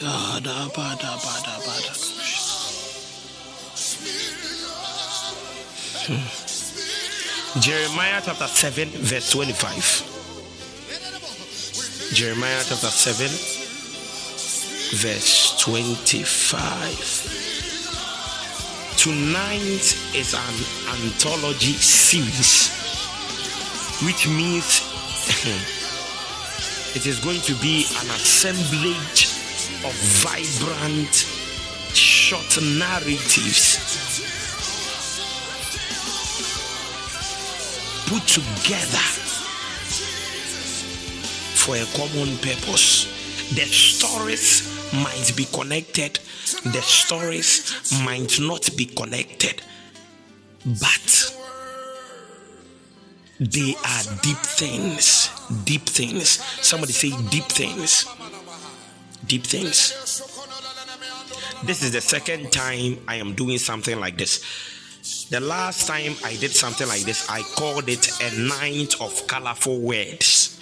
Da, da, ba, da, ba, da, ba, da. Jeremiah chapter 7, verse 25. Jeremiah chapter 7, verse 25. Tonight is an anthology series, which means it is going to be an assemblage of vibrant short narratives put together for a common purpose. The stories might be connected, the stories might not be connected, but they are deep things. Deep things. Somebody say deep things. Deep things. This is the second time I am doing something like this. The last time I did something like this, I called it a night of colorful words.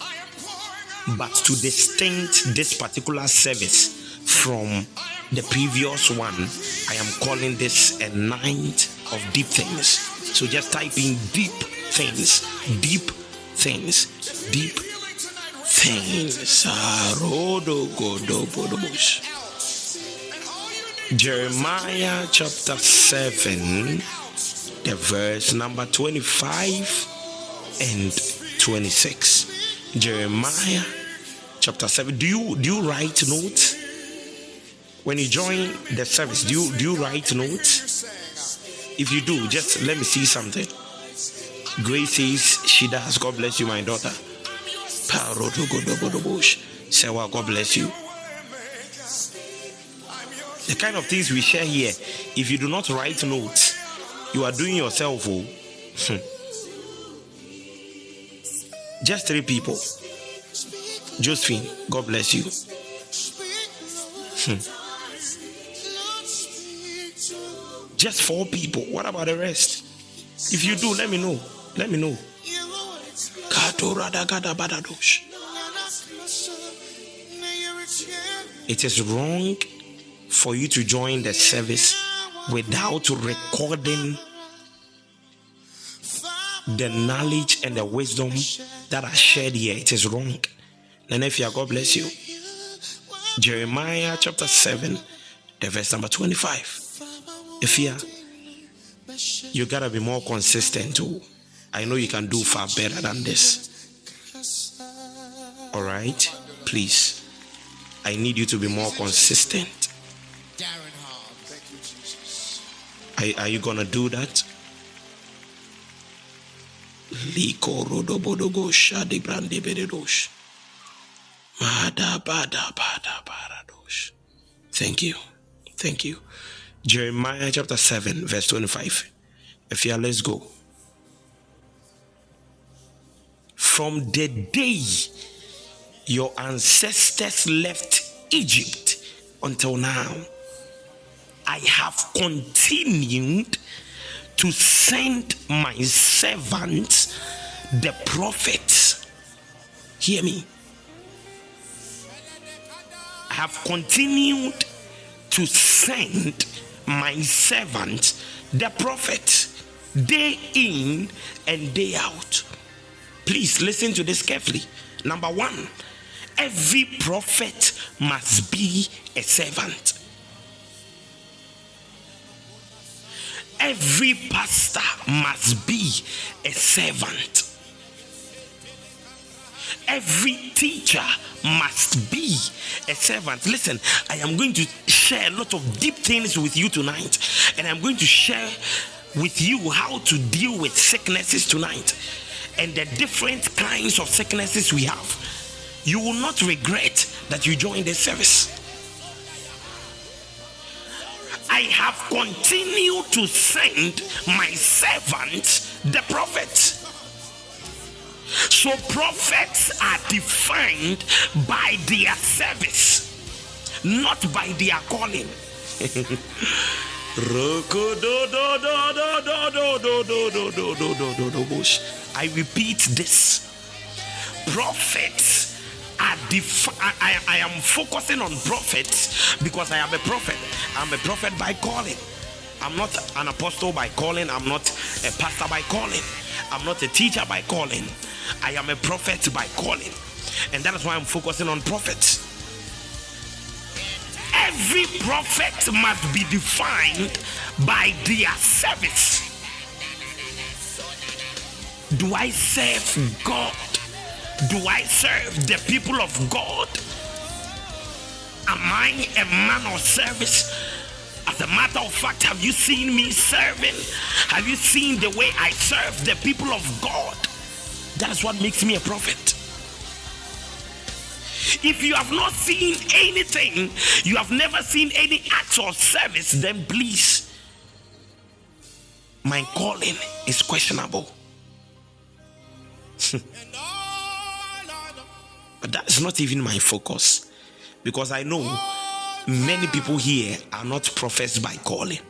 But to distinct this particular service from the previous one, I am calling this a night of deep things. So just type in deep things, deep things, deep things. Jeremiah chapter 7, the verse number 25 and 26. Jeremiah chapter 7. Do you do you write notes? When you join the service, do you do you write notes? If you do, just let me see something. Grace says she does. God bless you, my daughter. Sewa, God bless you. The kind of things we share here, if you do not write notes, you are doing yourself. Oh. Hmm. Just three people. Josephine, God bless you. Hmm. Just four people. What about the rest? If you do, let me know. Let me know. It is wrong for you to join the service without recording the knowledge and the wisdom that are shared here. It is wrong. You God bless you. Jeremiah chapter 7, the verse number 25. If you you gotta be more consistent too. I know you can do far better than this. All right, please. I need you to be more consistent. Are, are you gonna do that? Liko rodobodogo shadi brande beredosh. Mada bada bada baradosh. Thank you. Thank you. Jeremiah chapter 7, verse 25. If you are, let's go. From the day your ancestors left Egypt until now, I have continued to send my servants, the prophets. Hear me. I have continued to send my servants, the prophets, day in and day out. Please listen to this carefully. Number one, every prophet must be a servant. Every pastor must be a servant. Every teacher must be a servant. Listen, I am going to share a lot of deep things with you tonight, and I'm going to share with you how to deal with sicknesses tonight and the different kinds of sicknesses we have. You will not regret that you joined the service. I have continued to send my servant, the prophet. So, prophets are defined by their service, not by their calling. I repeat this. Prophets are def- I, I, I am focusing on prophets because I am a prophet. I'm a prophet by calling. I'm not an apostle by calling. I'm not a pastor by calling. I'm not a teacher by calling. I am a prophet by calling. And that is why I'm focusing on prophets. Every prophet must be defined by their service. Do I serve God? Do I serve the people of God? Am I a man of service? As a matter of fact, have you seen me serving? Have you seen the way I serve the people of God? That is what makes me a prophet. If you have not seen anything, you have never seen any act of service, then please, my calling is questionable. but that's not even my focus because I know many people here are not professed by calling.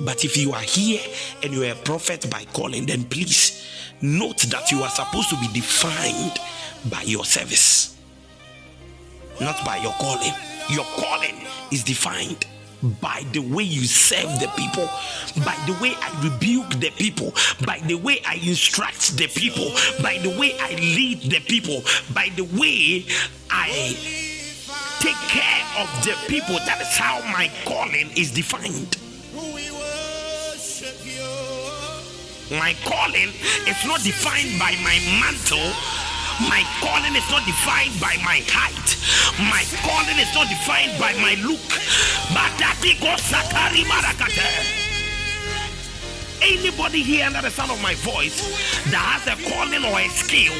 But if you are here and you are a prophet by calling, then please note that you are supposed to be defined by your service not by your calling. Your calling is defined by the way you serve the people, by the way I rebuke the people, by the way I instruct the people, by the way I lead the people, by the way I take care of the people. That is how my calling is defined. My calling is not defined by my mantle my calling is not defined by my height. My calling is not defined by my look. But that Anybody here under the sound of my voice that has a calling or a skill,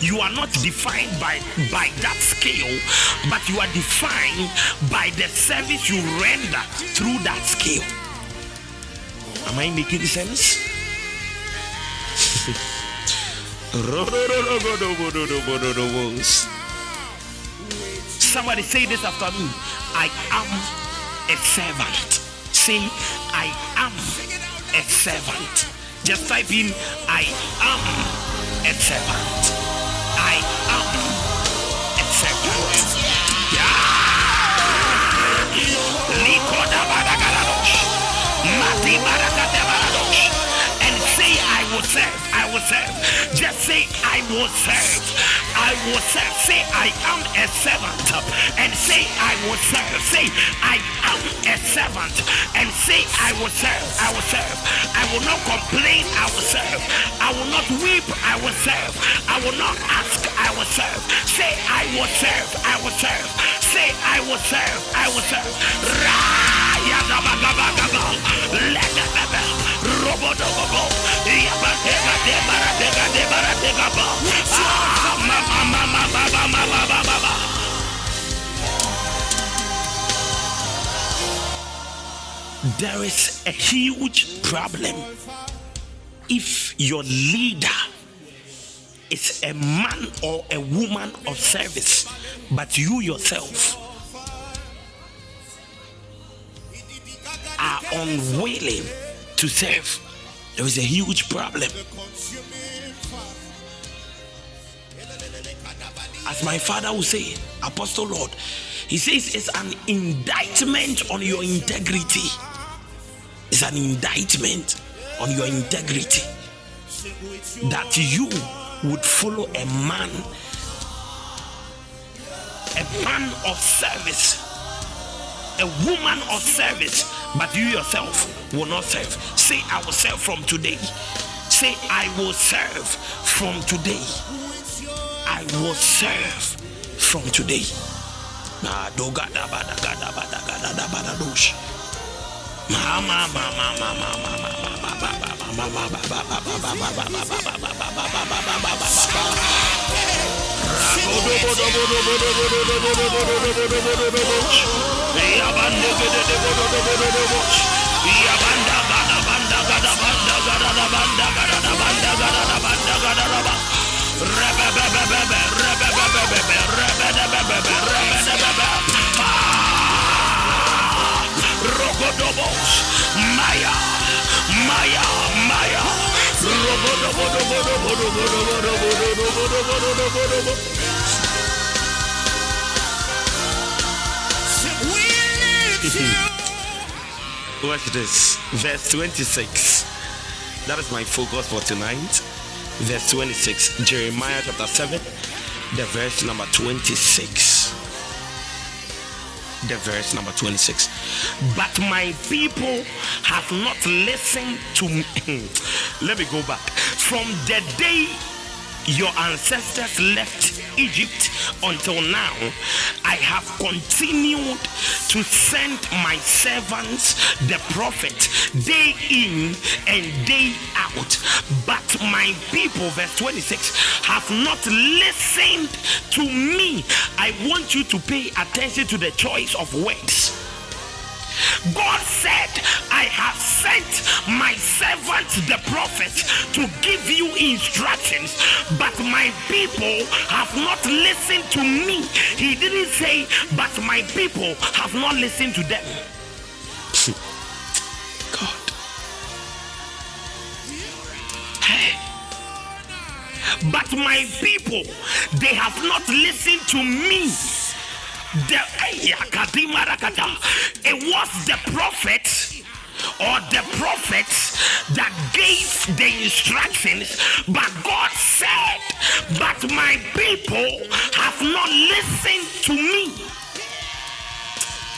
you are not defined by, by that skill, but you are defined by the service you render through that skill. Am I making sense? Somebody say this after me. I am a servant. Say, I am a servant. Just type in, I am a servant. I am a servant. Yeah. was saved. Just say, I was saved. I was saved. Say, I am a servant. And say, I was saved. Say, I am a servant. And say, I was saved. I was saved. I will not complain. I was saved. I will not weep. I was saved. I will not ask. I was saved. Say, I was saved. I was saved. Say, I was saved. I was saved. Let the bell. There is a huge problem if your leader is a man or a woman of service, but you yourself are unwilling to serve. There is a huge problem. As my father will say, Apostle Lord, he says it's an indictment on your integrity. It's an indictment on your integrity that you would follow a man, a man of service, a woman of service but you yourself will not serve. Say, I will serve from today. Say, I will serve from today. I will serve from today. Mama, Rocodobos Watch at this, verse 26. That is my focus for tonight. Verse 26, Jeremiah chapter 7, the verse number 26 the verse number 26. But my people have not listened to me. Let me go back. From the day your ancestors left Egypt until now, I have continued to send my servants, the prophet, day in and day out. But my people, verse 26, have not listened to me. I want you to pay attention to the choice of words. God said, I have sent my servant the prophet to give you instructions, but my people have not listened to me. He didn't say, but my people have not listened to them. God. Hey. But my people, they have not listened to me the it was the prophet or the prophets that gave the instructions, but God said, But my people have not listened to me.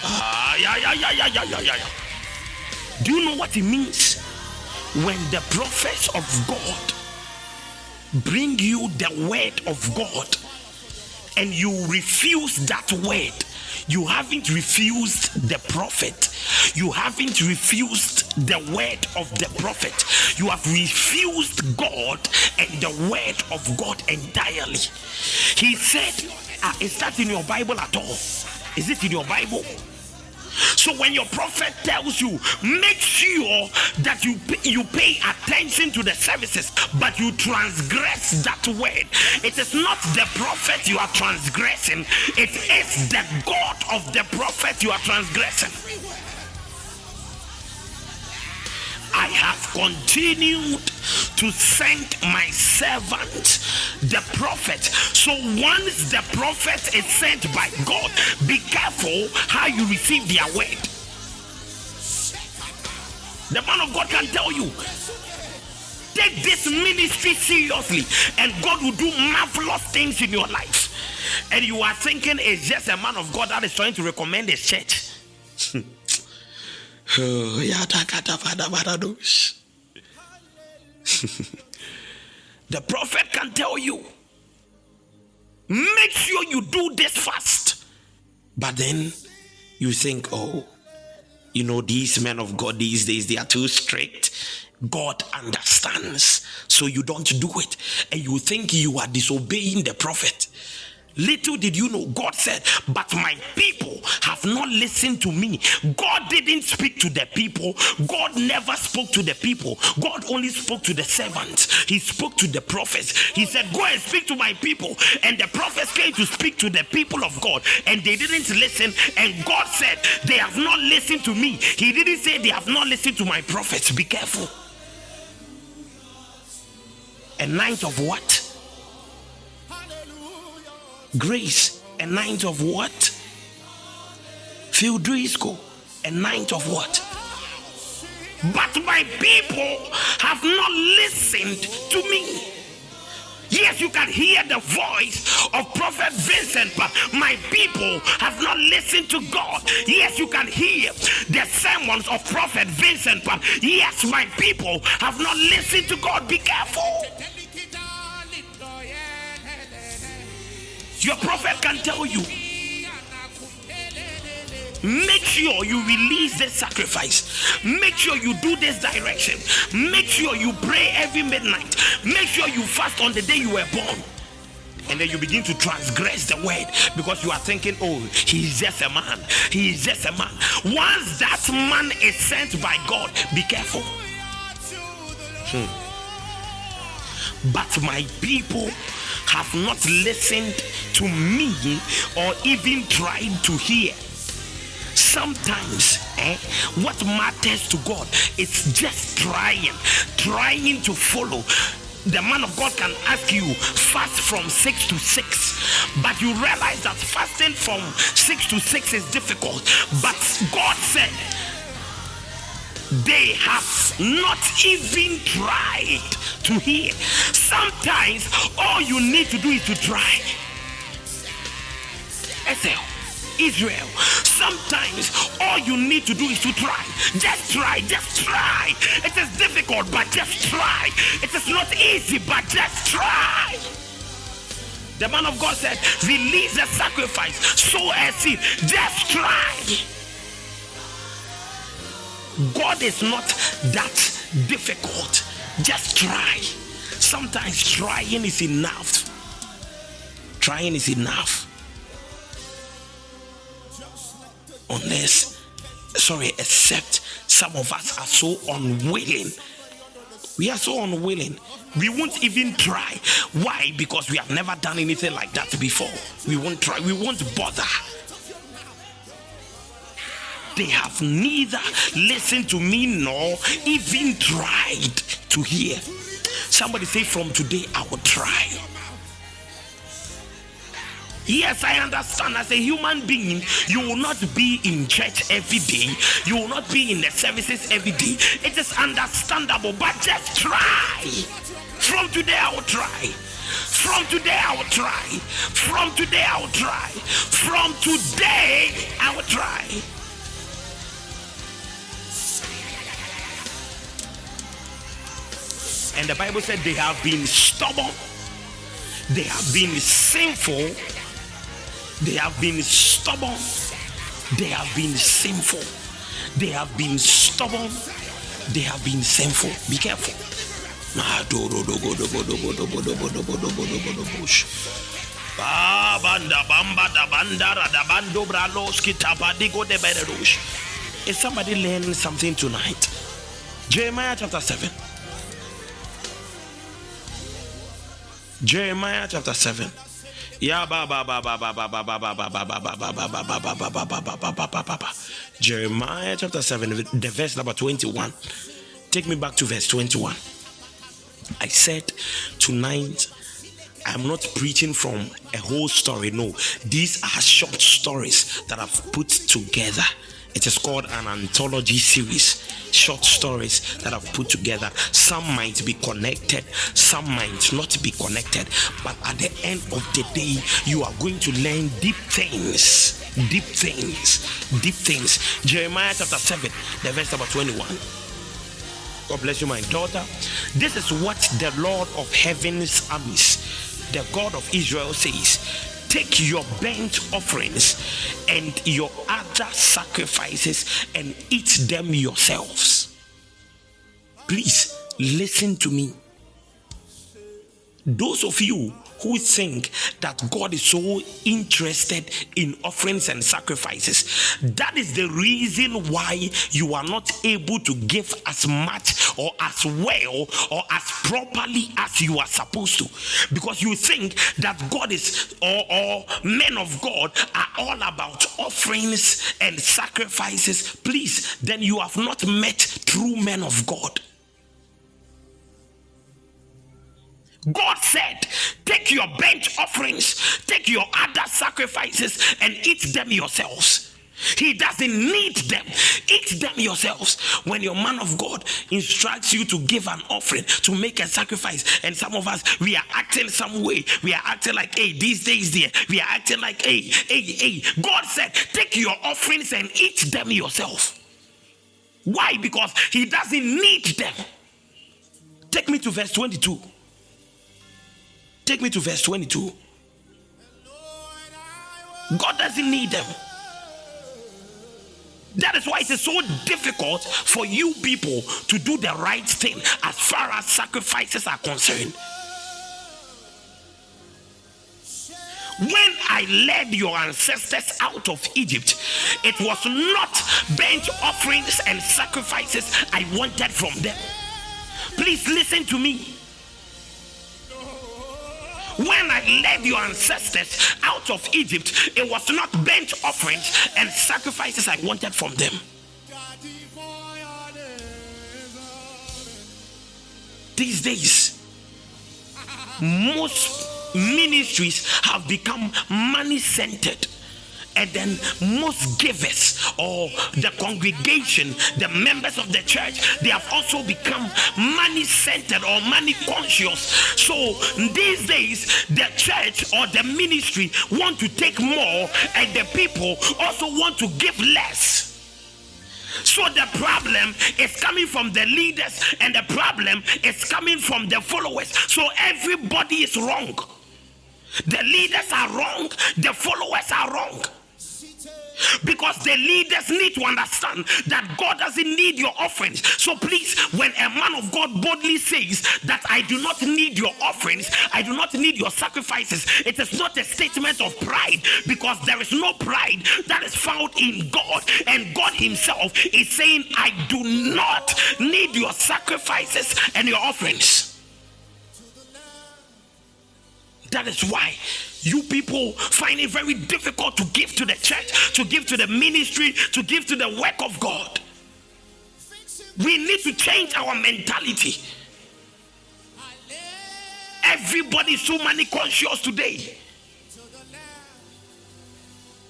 Ah, yeah, yeah, yeah, yeah, yeah, yeah, yeah. Do you know what it means when the prophets of God bring you the word of God? And you refuse that word, you haven't refused the prophet. You haven't refused the word of the prophet. You have refused God and the word of God entirely. He said, ah, Is that in your Bible at all? Is it in your Bible? So when your prophet tells you, make sure that you you pay attention to the services, but you transgress that word. It is not the prophet you are transgressing, it is the God of the prophet you are transgressing. I have continued to send my servant, the prophet. So once the prophet is sent by God, be careful how you receive their word. The man of God can tell you take this ministry seriously, and God will do marvelous things in your life. And you are thinking it's just a man of God that is trying to recommend his church. Oh, the prophet can tell you, make sure you do this fast. But then you think, oh, you know, these men of God these days, they are too strict. God understands. So you don't do it. And you think you are disobeying the prophet. Little did you know, God said, But my people have not listened to me. God didn't speak to the people. God never spoke to the people. God only spoke to the servants. He spoke to the prophets. He said, Go and speak to my people. And the prophets came to speak to the people of God. And they didn't listen. And God said, They have not listened to me. He didn't say they have not listened to my prophets. Be careful. A night of what? Grace, a ninth of what? Fildrisco, a ninth of what? But my people have not listened to me. Yes, you can hear the voice of Prophet Vincent, but my people have not listened to God. Yes, you can hear the sermons of Prophet Vincent, but yes, my people have not listened to God. Be careful. Your prophet can tell you. Make sure you release this sacrifice. Make sure you do this direction. Make sure you pray every midnight. Make sure you fast on the day you were born. And then you begin to transgress the word because you are thinking, oh, he's just a man. He is just a man. Once that man is sent by God, be careful. Hmm. But my people have not listened to me or even tried to hear. Sometimes, eh, what matters to God is just trying, trying to follow. the man of God can ask you fast from six to six, but you realize that fasting from six to six is difficult. But God said they have not even tried to hear. Sometimes all you need to do is to try. Esau, Israel, sometimes all you need to do is to try. Just try, just try. It is difficult, but just try. It is not easy, but just try. The man of God said, Release the sacrifice, sow a seed, just try. God is not that difficult. Just try. Sometimes trying is enough. Trying is enough. Unless, sorry, except some of us are so unwilling. We are so unwilling. We won't even try. Why? Because we have never done anything like that before. We won't try. We won't bother they have neither listened to me nor even tried to hear. Somebody say, From today, I will try. Yes, I understand. As a human being, you will not be in church every day. You will not be in the services every day. It is understandable, but just try. From today, I will try. From today, I will try. From today, I will try. From today, I will try. And the Bible said they have been stubborn, they have been sinful, they have been stubborn, they have been sinful, they have been stubborn, they have been sinful. Be careful. Is somebody learning something tonight? Jeremiah chapter 7. Jeremiah chapter 7. Jeremiah chapter 7, the verse number 21. Take me back to verse 21. I said tonight I'm not preaching from a whole story. No, these are short stories that I've put together it is called an anthology series, short stories that I've put together. Some might be connected, some might not be connected, but at the end of the day, you are going to learn deep things. Deep things, deep things. Jeremiah chapter 7, the verse number 21. God bless you, my daughter. This is what the Lord of heaven's armies, the God of Israel, says take your burnt offerings and your other sacrifices and eat them yourselves. Please listen to me. Those of you who think that God is so interested in offerings and sacrifices. That is the reason why you are not able to give as much or as well or as properly as you are supposed to. Because you think that God is, or, or men of God are all about offerings and sacrifices. Please, then you have not met true men of God. God said, Take your burnt offerings, take your other sacrifices, and eat them yourselves. He doesn't need them. Eat them yourselves. When your man of God instructs you to give an offering, to make a sacrifice, and some of us we are acting some way. We are acting like, hey, these days there. We are acting like, hey, hey, hey. God said, take your offerings and eat them yourself. Why? Because He doesn't need them. Take me to verse 22. Take me to verse 22. God doesn't need them. That is why it is so difficult for you people to do the right thing as far as sacrifices are concerned. When I led your ancestors out of Egypt, it was not burnt offerings and sacrifices I wanted from them. Please listen to me. When I led your ancestors out of Egypt, it was not burnt offerings and sacrifices I wanted from them. These days, most ministries have become money centered and then most givers or the congregation, the members of the church, they have also become money centered or money conscious. So these days, the church or the ministry want to take more, and the people also want to give less. So the problem is coming from the leaders, and the problem is coming from the followers. So everybody is wrong. The leaders are wrong, the followers are wrong. Because the leaders need to understand that God doesn't need your offerings. So please, when a man of God boldly says that I do not need your offerings, I do not need your sacrifices, it is not a statement of pride because there is no pride that is found in God. And God Himself is saying, I do not need your sacrifices and your offerings. That is why you people find it very difficult to give to the church, to give to the ministry, to give to the work of God. We need to change our mentality. Everybody is so money conscious today.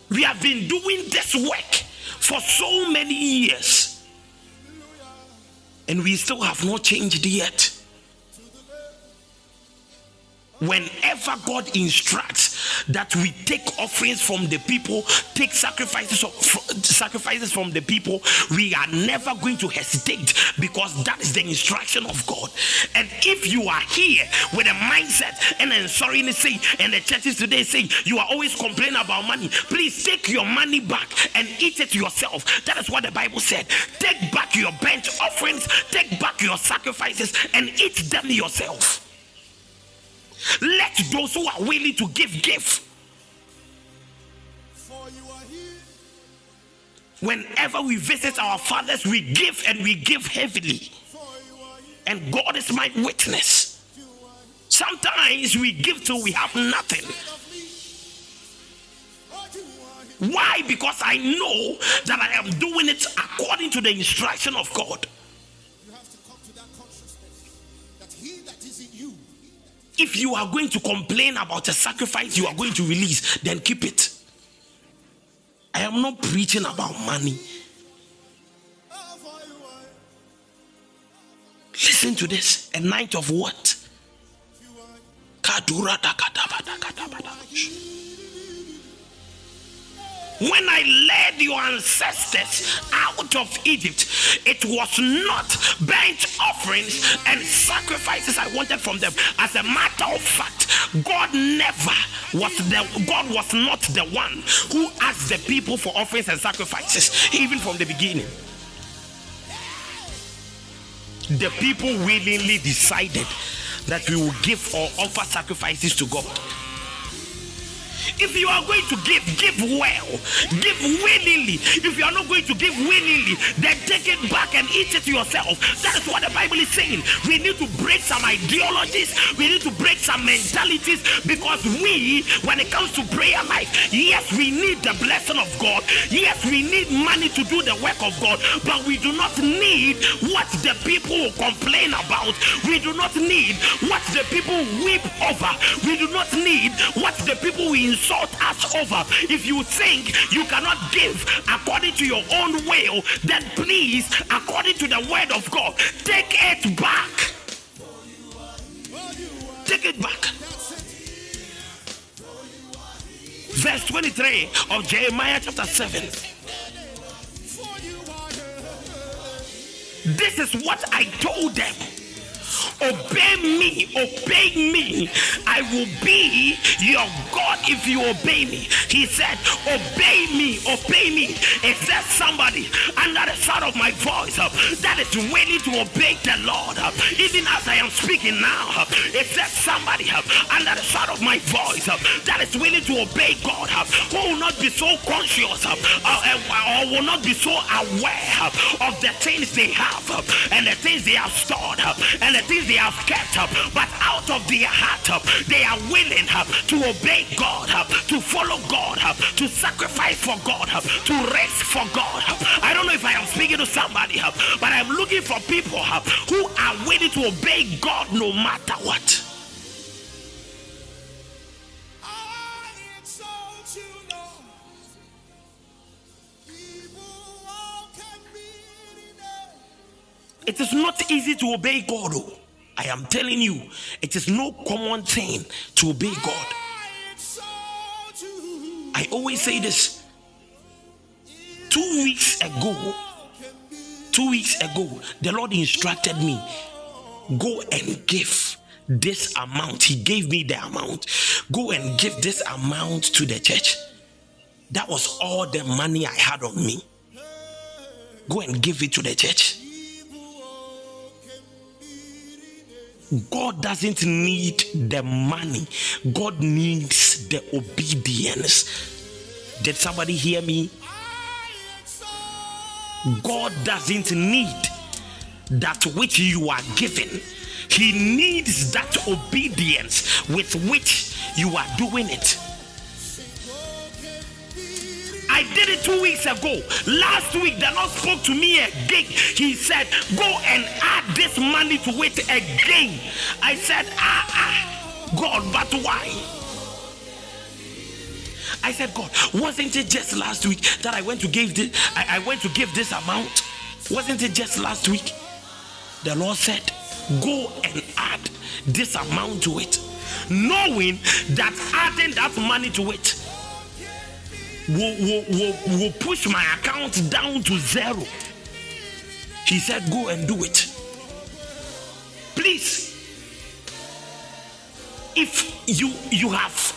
We have been doing this work for so many years, and we still have not changed yet whenever God instructs that we take offerings from the people, take sacrifices of, sacrifices from the people, we are never going to hesitate because that is the instruction of God. And if you are here with a mindset and then sorry to say, and the churches today say you are always complaining about money, please take your money back and eat it yourself. That is what the Bible said. Take back your bench offerings, take back your sacrifices, and eat them yourself. Let those who are willing to give give. Whenever we visit our fathers, we give and we give heavily. And God is my witness. Sometimes we give till we have nothing. Why? Because I know that I am doing it according to the instruction of God. If you are going to complain about a sacrifice you are going to release, then keep it. I am not preaching about money. Listen to this a night of what? When I led your ancestors out of Egypt, it was not burnt offerings and sacrifices I wanted from them. As a matter of fact, God never was the God was not the one who asked the people for offerings and sacrifices, even from the beginning. The people willingly decided that we will give or offer sacrifices to God. If you are going to give, give well, give willingly. If you are not going to give willingly, then take it back and eat it yourself. That is what the Bible is saying. We need to break some ideologies, we need to break some mentalities because we, when it comes to prayer life, yes, we need the blessing of God. Yes, we need money to do the work of God, but we do not need what the people will complain about. We do not need what the people weep over. We do not need what the people we insult us over. If you think you cannot give according to your own will, then please, according to the word of God, take it back. Take it back. Verse 23 of Jeremiah chapter 7. This is what I told them Obey me, obey me. I will be your God if you obey me. He said, Obey me, obey me. Is there somebody under the sound of my voice uh, that is willing to obey the Lord? Uh, even as I am speaking now, uh, is there somebody under the sound of my voice uh, that is willing to obey God? Uh, who will not be so conscious uh, or will not be so aware of the things they have and the things they have stored and the things they have kept up, but out of their heart up, they are willing up to obey God, up, to follow God, up, to sacrifice for God, up, to race for God. Up. I don't know if I am speaking to somebody, up, but I'm looking for people up, who are willing to obey God no matter what. It is not easy to obey God. Oh. I am telling you, it is no common thing to obey God. I always say this. Two weeks ago, two weeks ago, the Lord instructed me go and give this amount. He gave me the amount. Go and give this amount to the church. That was all the money I had on me. Go and give it to the church. God doesn't need the money, God needs the obedience. Did somebody hear me? God doesn't need that which you are given. He needs that obedience with which you are doing it. I did it two weeks ago. Last week, the Lord spoke to me again. He said, Go and add this money to it again. I said, Ah, ah, God, but why? I said, God, wasn't it just last week that I went to give this? I, I went to give this amount. Wasn't it just last week? The Lord said, Go and add this amount to it, knowing that adding that money to it will, will, will, will push my account down to zero. He said, Go and do it. Please, if you you have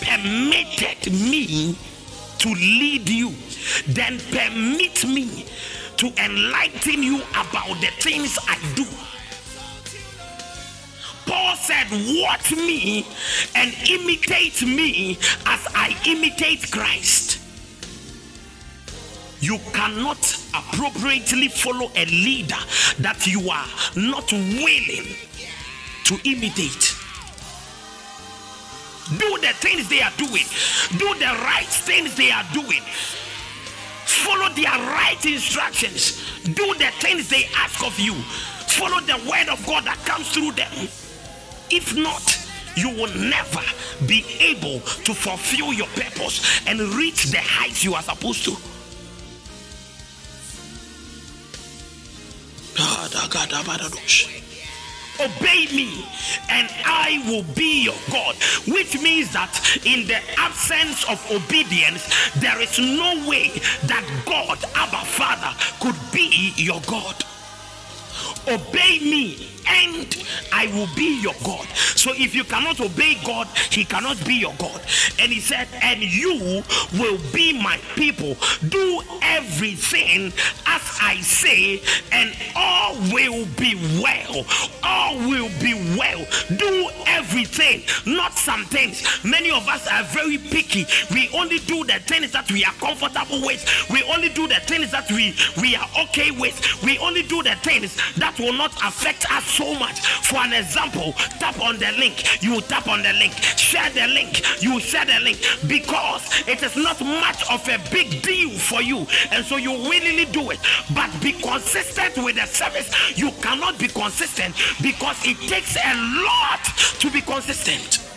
permitted me to lead you, then permit me to enlighten you about the things I do. Paul said, Watch me and imitate me as I imitate Christ. You cannot appropriately follow a leader that you are not willing to imitate. Do the things they are doing, do the right things they are doing, follow their right instructions, do the things they ask of you, follow the word of God that comes through them. If not, you will never be able to fulfill your purpose and reach the heights you are supposed to. Obey me, and I will be your God. Which means that in the absence of obedience, there is no way that God, Abba Father, could be your God. Obey me and I will be your God. So if you cannot obey God, He cannot be your God. And He said, And you will be my people. Do everything as I say, and all will be well. All will be well. Do everything, not some things. Many of us are very picky. We only do the things that we are comfortable with. We only do the things that we, we are okay with. We only do the things that will not affect us so much. For an example, tap on the link. You tap on the link. Share the link. You share the link because it is not much of a big deal for you, and so you willingly do it. But be consistent with the service. You cannot be consistent because it takes a lot to be consistent.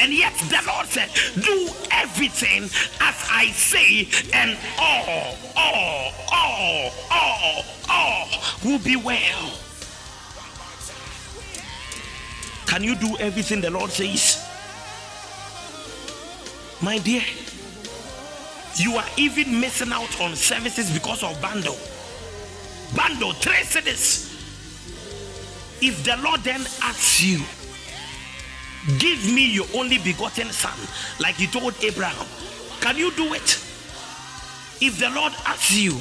And yet the Lord said, Do everything as I say, and all, all, all, all, all will be well. Can you do everything the Lord says? My dear, you are even missing out on services because of bundle. Bundle, trace this. If the Lord then asks you, Give me your only begotten son, like you told Abraham. Can you do it? If the Lord asks you,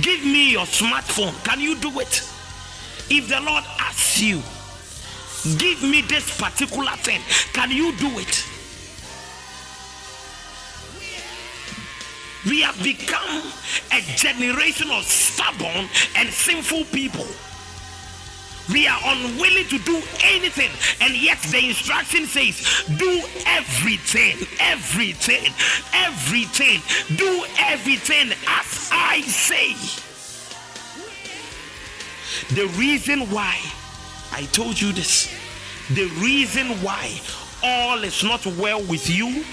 Give me your smartphone, can you do it? If the Lord asks you, Give me this particular thing, can you do it? We have become a generation of stubborn and sinful people. We are unwilling to do anything, and yet the instruction says, Do everything, everything, everything, do everything as I say. The reason why I told you this, the reason why all is not well with you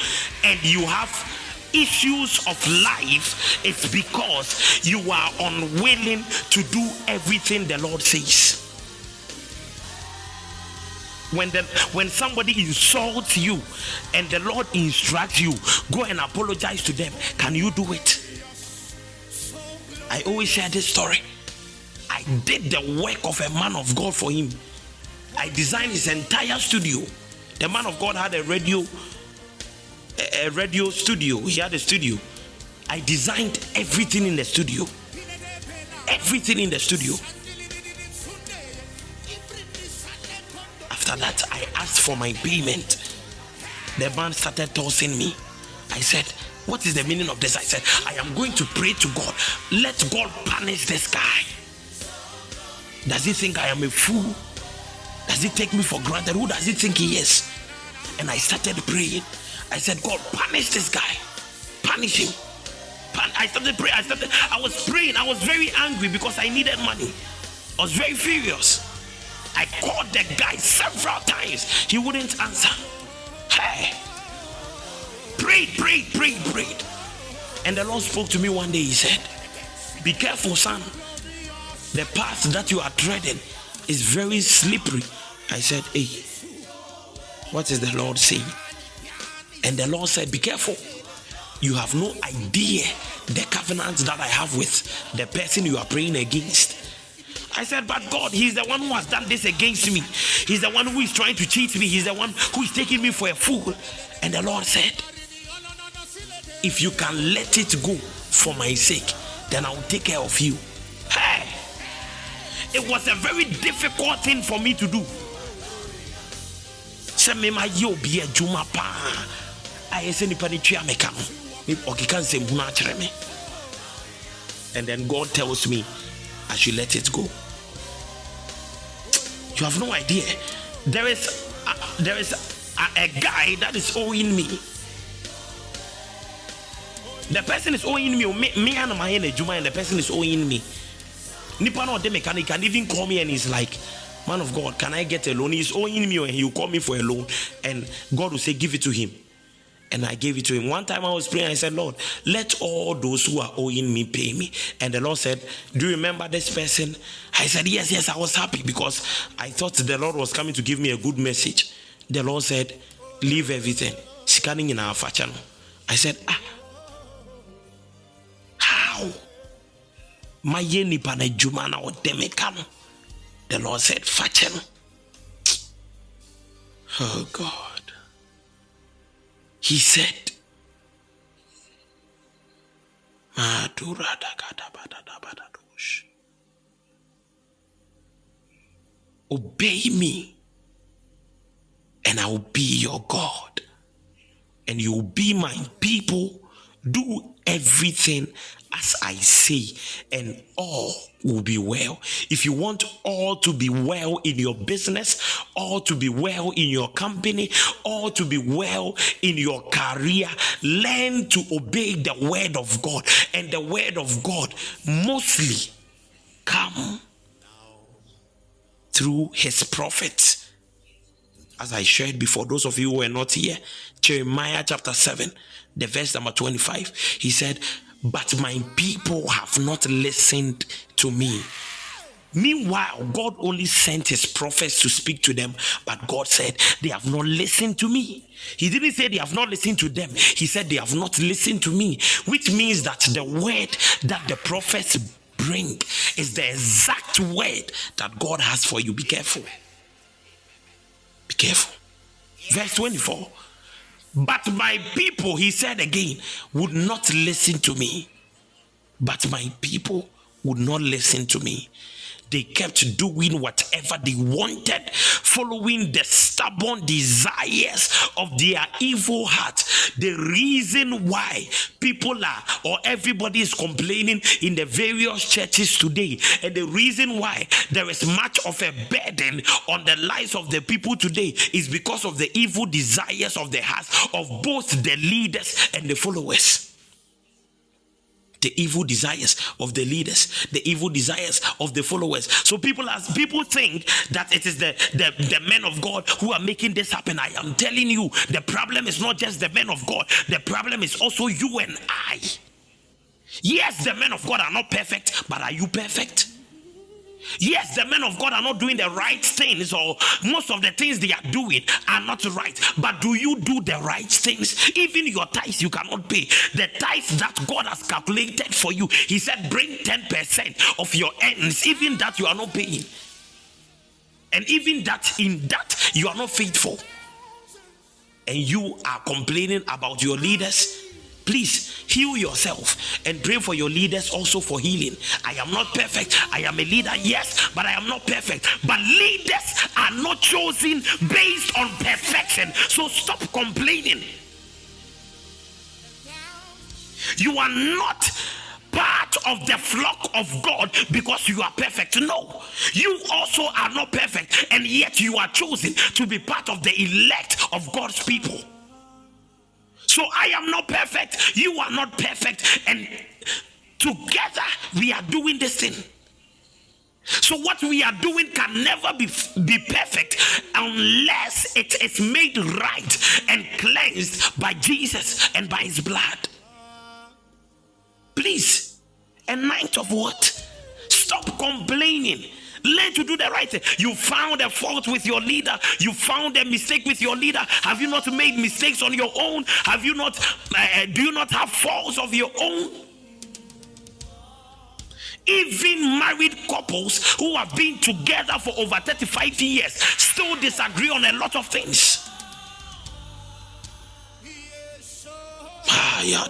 and you have issues of life, it's because you are unwilling to do everything the Lord says. When the when somebody insults you and the Lord instructs you, go and apologize to them. Can you do it? I always share this story. I did the work of a man of God for him. I designed his entire studio. The man of God had a radio, a, radio studio. He had a studio. I designed everything in the studio. Everything in the studio. After that, I asked for my payment. The man started tossing me. I said, What is the meaning of this? I said, I am going to pray to God. Let God punish this guy. Does he think I am a fool? Does he take me for granted? Who does he think he is? And I started praying. I said, God, punish this guy. Punish him. I started praying. I started. I was praying. I was very angry because I needed money. I was very furious. I called the guy several times. He wouldn't answer. Hey. Prayed, prayed, prayed, prayed. And the Lord spoke to me one day. He said, Be careful, son. The path that you are treading is very slippery. I said, Hey, what is the Lord saying? And the Lord said, Be careful. You have no idea the covenant that I have with the person you are praying against. I said, But God, He's the one who has done this against me. He's the one who is trying to cheat me. He's the one who is taking me for a fool. And the Lord said, If you can let it go for my sake, then I'll take care of you. Hey! It was a very difficult thing for me to do meka and then god tells me i should let it go you have no idea there is a, there is a, a guy that is owing me the person is owing me me me and my and the person is owing me nipa no ɔde mechanic can even call me and he's like man of God, can I get a loan? He's owing me and he will call me for a loan. And God will say, give it to him. And I gave it to him. One time I was praying, I said, Lord, let all those who are owing me pay me. And the Lord said, Do you remember this person? I said, Yes, yes, I was happy because I thought the Lord was coming to give me a good message. The Lord said, Leave everything. Scanning in our fashion. I said, Ah, how? My yeni pana jumana o demekano. The Lord said, Fetch. Oh God. He said, Obey me, and I will be your God, and you will be my people. Do everything as I say, and all will be well. If you want all to be well in your business, all to be well in your company, all to be well in your career, learn to obey the word of God. And the word of God mostly come through his prophets. As I shared before, those of you who were not here, Jeremiah chapter 7, the verse number 25, he said, but my people have not listened to me. Meanwhile, God only sent his prophets to speak to them, but God said, They have not listened to me. He didn't say they have not listened to them, he said, They have not listened to me, which means that the word that the prophets bring is the exact word that God has for you. Be careful. Be careful. Verse 24 but my people, he said again, would not listen to me. But my people would not listen to me. They kept doing whatever they wanted, following the stubborn desires of their evil heart. The reason why people are or everybody is complaining in the various churches today, and the reason why there is much of a burden on the lives of the people today is because of the evil desires of the hearts of both the leaders and the followers. The evil desires of the leaders, the evil desires of the followers. So people as people think that it is the, the, the men of God who are making this happen. I am telling you, the problem is not just the men of God, the problem is also you and I. Yes, the men of God are not perfect, but are you perfect? Yes, the men of God are not doing the right things, or most of the things they are doing are not right. But do you do the right things? Even your tithes you cannot pay. The tithes that God has calculated for you, He said, bring 10% of your earnings, even that you are not paying. And even that, in that, you are not faithful. And you are complaining about your leaders Please heal yourself and pray for your leaders also for healing. I am not perfect. I am a leader, yes, but I am not perfect. But leaders are not chosen based on perfection. So stop complaining. You are not part of the flock of God because you are perfect. No, you also are not perfect, and yet you are chosen to be part of the elect of God's people. So I am not perfect. You are not perfect. And together we are doing this thing. So what we are doing can never be, be perfect unless it is made right and cleansed by Jesus and by his blood. Please, a night of what? Stop complaining Learn to do the right thing. You found a fault with your leader. You found a mistake with your leader. Have you not made mistakes on your own? Have you not? Uh, do you not have faults of your own? Even married couples who have been together for over 35 years still disagree on a lot of things. Ah, yeah,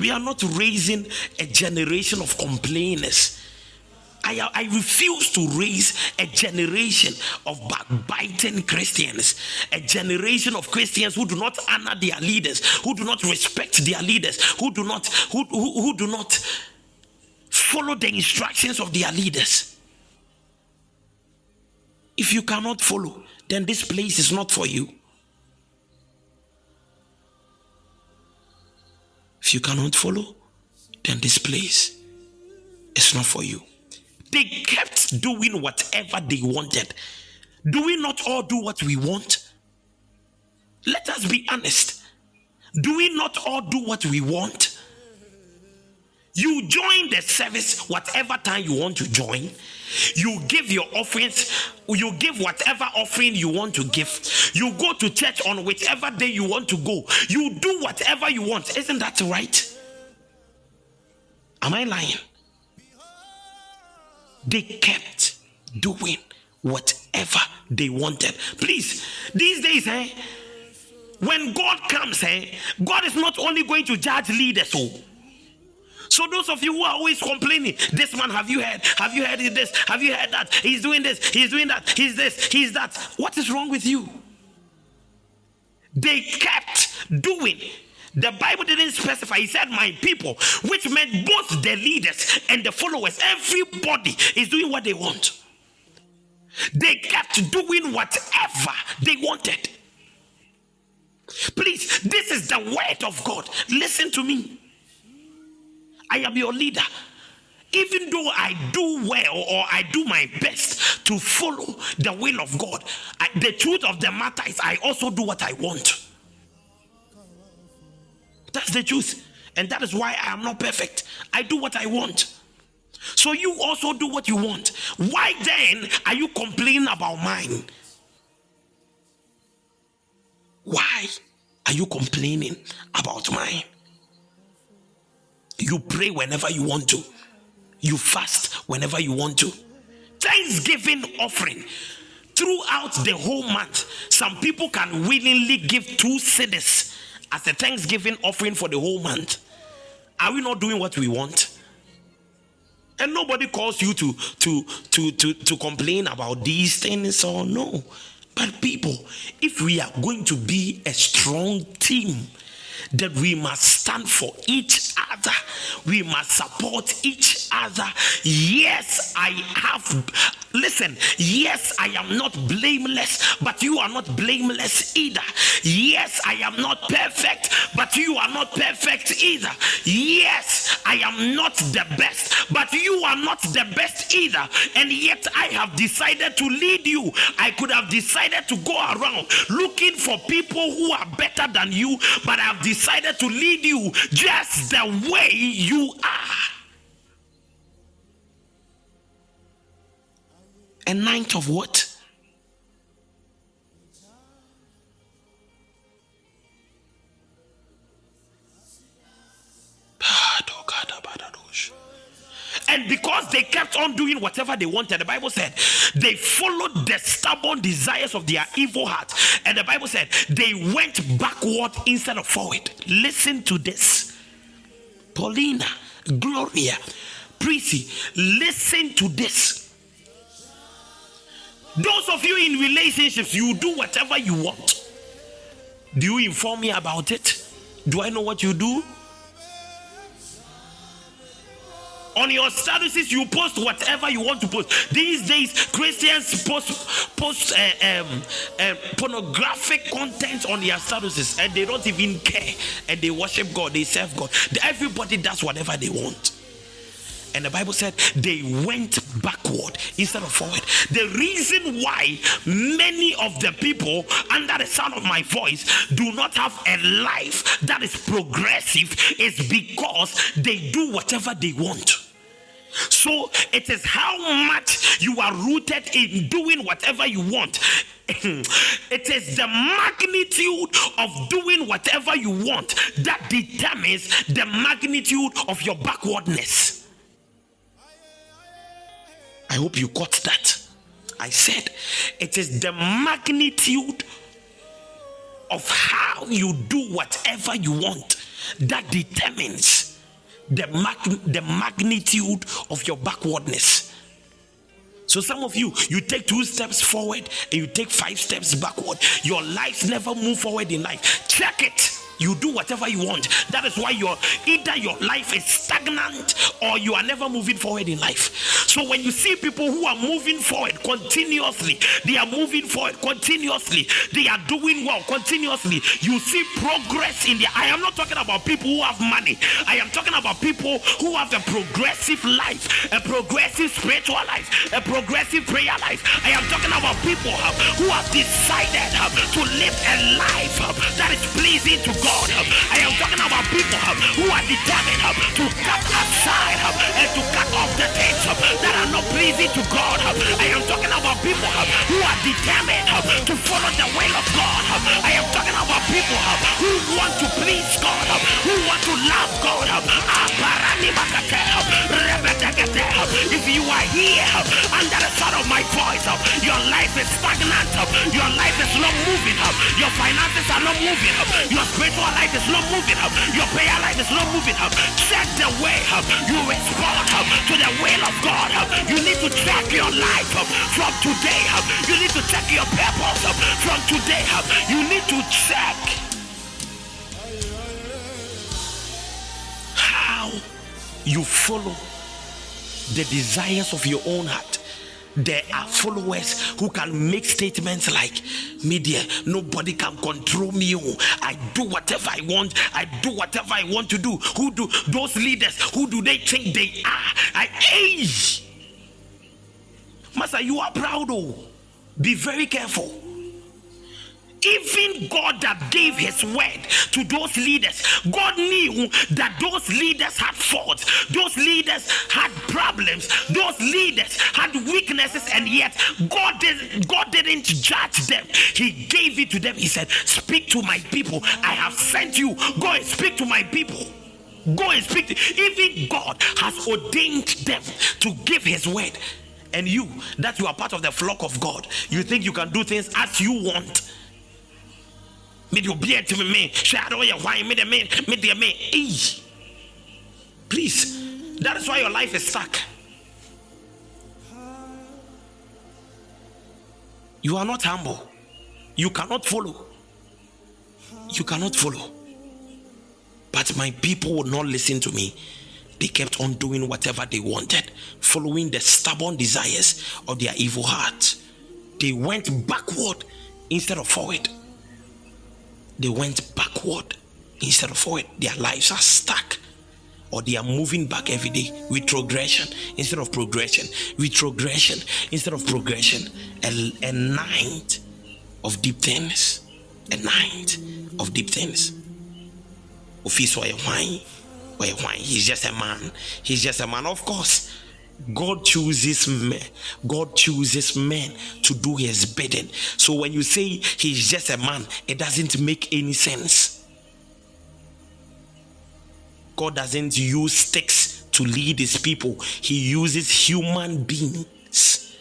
we are not raising a generation of complainers. I, I refuse to raise a generation of backbiting Christians, a generation of Christians who do not honor their leaders, who do not respect their leaders, who do not who, who, who do not follow the instructions of their leaders. If you cannot follow, then this place is not for you. If you cannot follow, then this place is not for you. They kept doing whatever they wanted. Do we not all do what we want? Let us be honest. Do we not all do what we want? You join the service whatever time you want to join. You give your offerings, you give whatever offering you want to give. You go to church on whichever day you want to go. You do whatever you want. Isn't that right? Am I lying? They kept doing whatever they wanted. Please, these days, eh, when God comes, eh, God is not only going to judge leaders, oh, so those of you who are always complaining, this man, have you heard? Have you heard this? Have you heard that? He's doing this. He's doing that. He's this. He's that. What is wrong with you? They kept doing. The Bible didn't specify. He said, "My people," which meant both the leaders and the followers. Everybody is doing what they want. They kept doing whatever they wanted. Please, this is the word of God. Listen to me. I am your leader. Even though I do well or I do my best to follow the will of God, I, the truth of the matter is I also do what I want. That's the truth. And that is why I am not perfect. I do what I want. So you also do what you want. Why then are you complaining about mine? Why are you complaining about mine? You pray whenever you want to. You fast whenever you want to. Thanksgiving offering throughout the whole month. Some people can willingly give two cedis as a Thanksgiving offering for the whole month. Are we not doing what we want? And nobody calls you to to to to, to complain about these things or no. But people, if we are going to be a strong team, that we must stand for each other. We must support each other. Yes, I have Listen, yes, I am not blameless, but you are not blameless either. Yes, I am not perfect, but you are not perfect either. Yes, I am not the best, but you are not the best either. And yet, I have decided to lead you. I could have decided to go around looking for people who are better than you, but I have decided to lead you just the way you are. A night of what? And because they kept on doing whatever they wanted, the Bible said they followed the stubborn desires of their evil heart. And the Bible said they went backward instead of forward. Listen to this. Paulina, Gloria, Prissy, listen to this. Those of you in relationships, you do whatever you want. Do you inform me about it? Do I know what you do? On your statuses, you post whatever you want to post. These days, Christians post post uh, um, uh, pornographic content on their statuses, and they don't even care. And they worship God, they serve God. Everybody does whatever they want. And the Bible said they went backward instead of forward. The reason why many of the people under the sound of my voice do not have a life that is progressive is because they do whatever they want. So it is how much you are rooted in doing whatever you want. it is the magnitude of doing whatever you want that determines the magnitude of your backwardness. I hope you got that. I said it is the magnitude of how you do whatever you want that determines the, mag- the magnitude of your backwardness. So some of you, you take two steps forward and you take five steps backward. Your life never move forward in life. Check it you do whatever you want. That is why you're either your life is stagnant or you are never moving forward in life. So when you see people who are moving forward continuously, they are moving forward continuously, they are doing well continuously. You see progress in the. I am not talking about people who have money. I am talking about people who have a progressive life, a progressive spiritual life, a progressive prayer life. I am talking about people who have decided to live a life that is pleasing to God. God. Um, I am talking about people um, who are determined um, to cut aside and to cut off the things that are not pleasing to God. I am talking about people who are determined to follow the will of God. I am talking about people who want to please God, who want to love God. Ah, if you are here under the sound of my voice, your life is stagnant, your life is not moving, your finances are not moving, your spiritual spiritual life is not moving up, your prayer life is not moving up, check the way up. You respond up to the will of God. You need to check your life up from today. Up. You need to check your purpose up from today. Up. You need to check how you follow the desires of your own heart there are followers who can make statements like media nobody can control me. Oh. i do whatever i want. I do whatever i want to do. Who do those leaders who do they think they are? I age master you are proud oh. Be very careful even God that gave his word to those leaders, God knew that those leaders had faults, those leaders had problems, those leaders had weaknesses, and yet God did God didn't judge them. He gave it to them. He said, Speak to my people. I have sent you. Go and speak to my people. Go and speak. To, even God has ordained them to give his word. And you, that you are part of the flock of God, you think you can do things as you want mede obiara ntimi me. Hwɛ ade woyɛ hwan? Mede me medeɛ me. Ei please. That is why your life is stuck. You are not humble. You cannot follow. You cannot follow. But my people would not listen to me. They kept on doing whatever they wanted, following the stubborn desires of their evil heart. They went backward instead of forward. They went backward instead of forward. Their lives are stuck or they are moving back every day. Retrogression instead of progression. Retrogression instead of progression. A, a night of deep things. A night of deep things. Office why why he's just a man. He's just a man. Of course, God chooses men. God chooses men to do his bidding. So when you say he's just a man, it doesn't make any sense. God doesn't use sticks to lead his people, he uses human beings.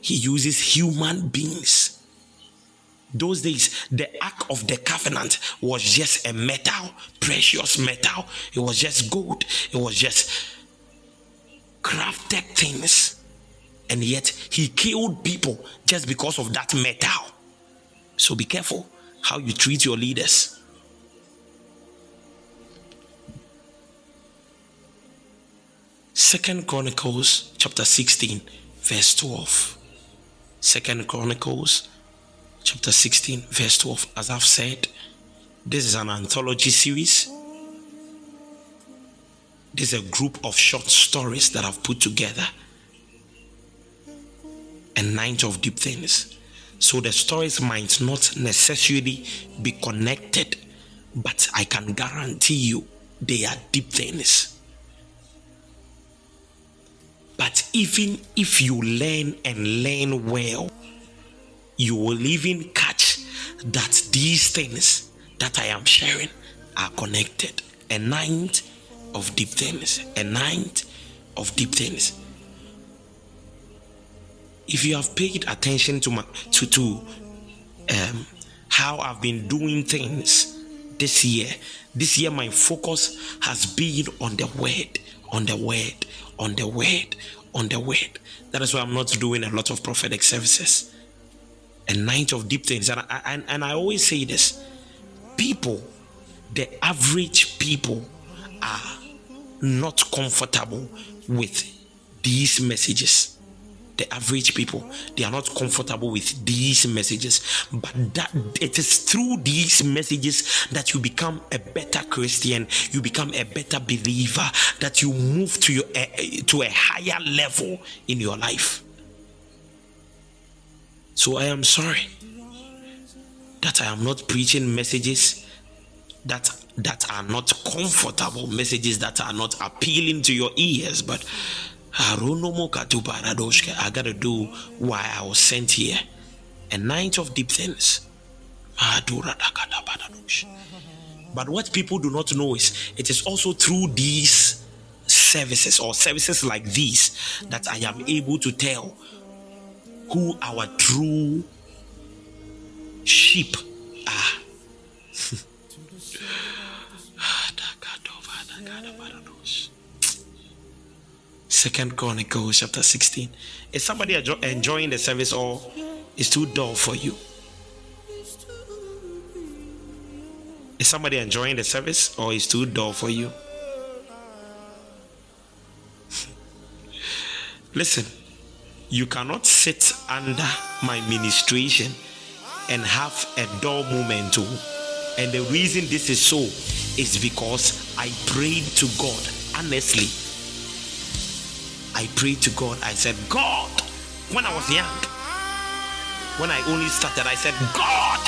He uses human beings. Those days, the Ark of the Covenant was just a metal, precious metal. It was just gold. It was just crafted things. And yet he killed people just because of that metal. So be careful how you treat your leaders. Second Chronicles chapter 16, verse 12. Second Chronicles chapter 16, verse 12. As I've said, this is an anthology series this is a group of short stories that I've put together. And nine of deep things. So the stories might not necessarily be connected, but I can guarantee you they are deep things. But even if you learn and learn well, you will even catch that these things that I am sharing are connected. A night of deep things, a night of deep things. If you have paid attention to my to to um, how I've been doing things this year, this year my focus has been on the word, on the word, on the word, on the word. That is why I'm not doing a lot of prophetic services. A night of deep things, and I, and, and I always say this: people, the average people, are not comfortable with these messages. The average people they are not comfortable with these messages. But that it is through these messages that you become a better christian you become a better believer that you move to your uh, to a higher level in your life. So i am sorry that i am not preaching messages that that are not comfortable, messages that are not appealing to your ears. But I gotta do why I was sent here. A night of deep things. But what people do not know is it is also through these services or services like these that I am able to tell who our true sheep are. Second Chronicles chapter 16. Is somebody enjoying the service or is too dull for you? Is somebody enjoying the service or is too dull for you? Listen, you cannot sit under my ministration and have a dull moment too. And the reason this is so is because I prayed to God honestly. I prayed to God. I said, God, when I was young, when I only started, I said, God,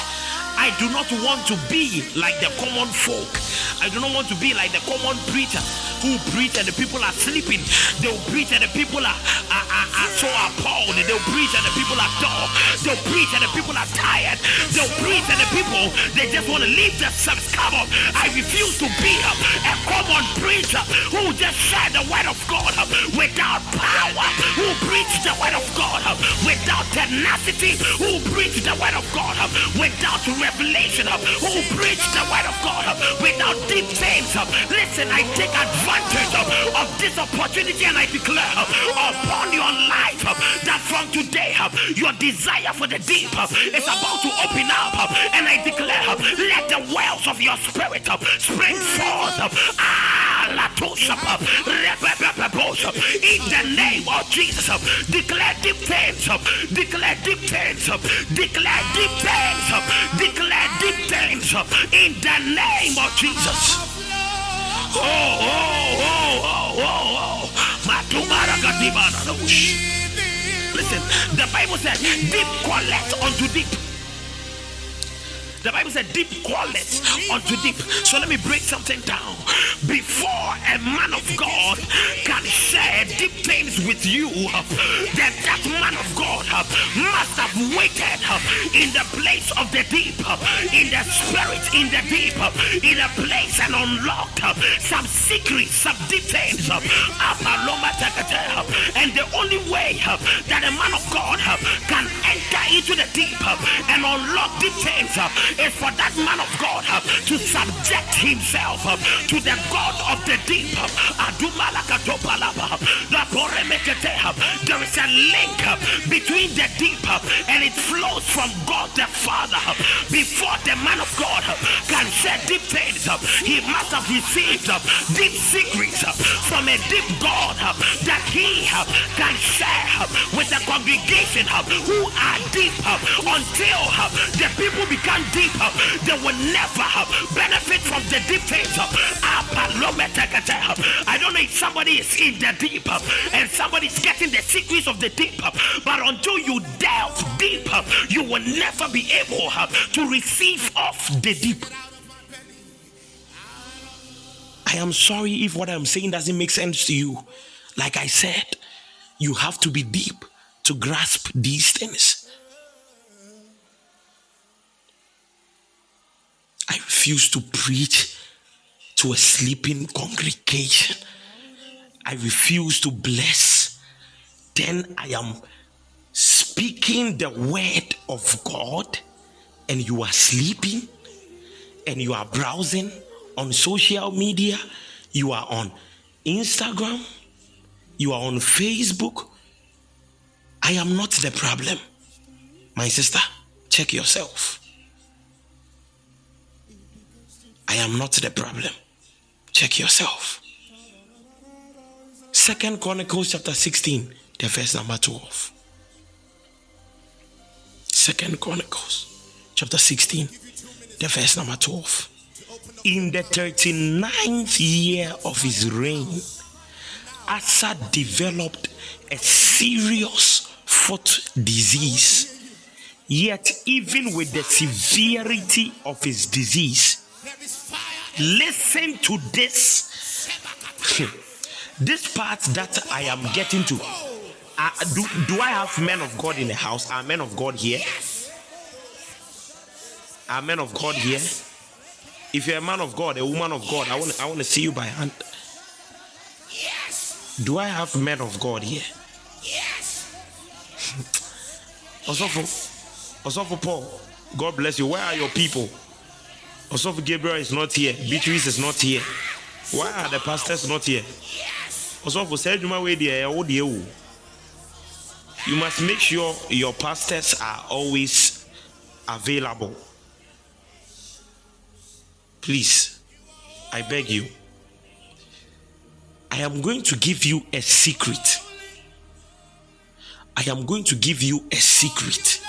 I do not want to be like the common folk. I do not want to be like the common preacher who preach and the people are sleeping. They'll preach and the people are, are, are, are so appalled. They'll preach and the people are dull. They'll preach and the people are tired. They'll preach and the people, they just want to leave their service. Come on. I refuse to be a, common preacher who just said the word of God without power, who preach the word of God without tenacity, who preach the word of God without revelation, of who preach the word of God uh, without deep things. Uh. Listen, I take advantage of this opportunity and I declare uh, upon your life that from today your desire for the deep is about to open up and I declare let the wells of your spirit spring forth. Ah, In the name of Jesus, declare deep things, declare deep things, declare deep things, declare deep things in the name of Jesus. Oh, oh, oh, oh, oh, oh. Listen, the Bible says, deep calleth unto deep. The Bible said, deep calleth unto deep. So let me break something down. Before a man of God can share deep things with you, then that man of God must have waited in the place of the deep, in the spirit, in the deep, in a place and unlocked some secrets, some deep things. And the only way that a man of God can enter into the deep and unlock deep things is for that man of God uh, to subject himself uh, to the God of the deep. Uh, there is a link uh, between the deep uh, and it flows from God the Father. Uh, before the man of God can share deep things, he must have received deep secrets from a deep God that he can share with the congregation who are deep until the people become deep deep, they will never uh, benefit from the deep things. Uh, uh. I don't know if somebody is in the deep and somebody is getting the secrets of the deep, but until you delve deep, you will never be able to receive off the deep. I am sorry if what I'm saying doesn't make sense to you. Like I said, you have to be deep to grasp these things. I refuse to preach to a sleeping congregation. I refuse to bless. Then I am speaking the word of God, and you are sleeping, and you are browsing on social media, you are on Instagram, you are on Facebook. I am not the problem. My sister, check yourself. I am not the problem. Check yourself. Second Chronicles chapter 16, the verse number 12. Second Chronicles chapter 16, the verse number 12. In the 39th year of his reign, Asa developed a serious foot disease. Yet, even with the severity of his disease, Listen to this. this part that I am getting to. Uh, do, do I have men of God in the house? Are men of God here? Are men of God here? If you're a man of God, a woman of God, I want I want to see you by hand. Yes. Do I have men of God here? Yes. Also for Paul, God bless you. Where are your people? Osofo Gabriel is not here. Beatrice is not here. Why are the pastors not here? Osofo said, You must make sure your pastors are always available. Please, I beg you. I am going to give you a secret. I am going to give you a secret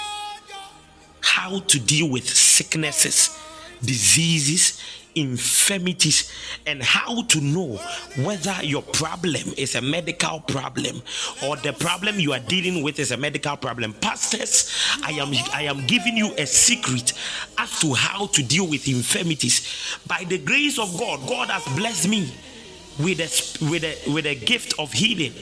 how to deal with sicknesses diseases, infirmities, and how to know whether your problem is a medical problem or the problem you are dealing with is a medical problem. Pastors, I am I am giving you a secret as to how to deal with infirmities. By the grace of God, God has blessed me with a with a with a gift of healing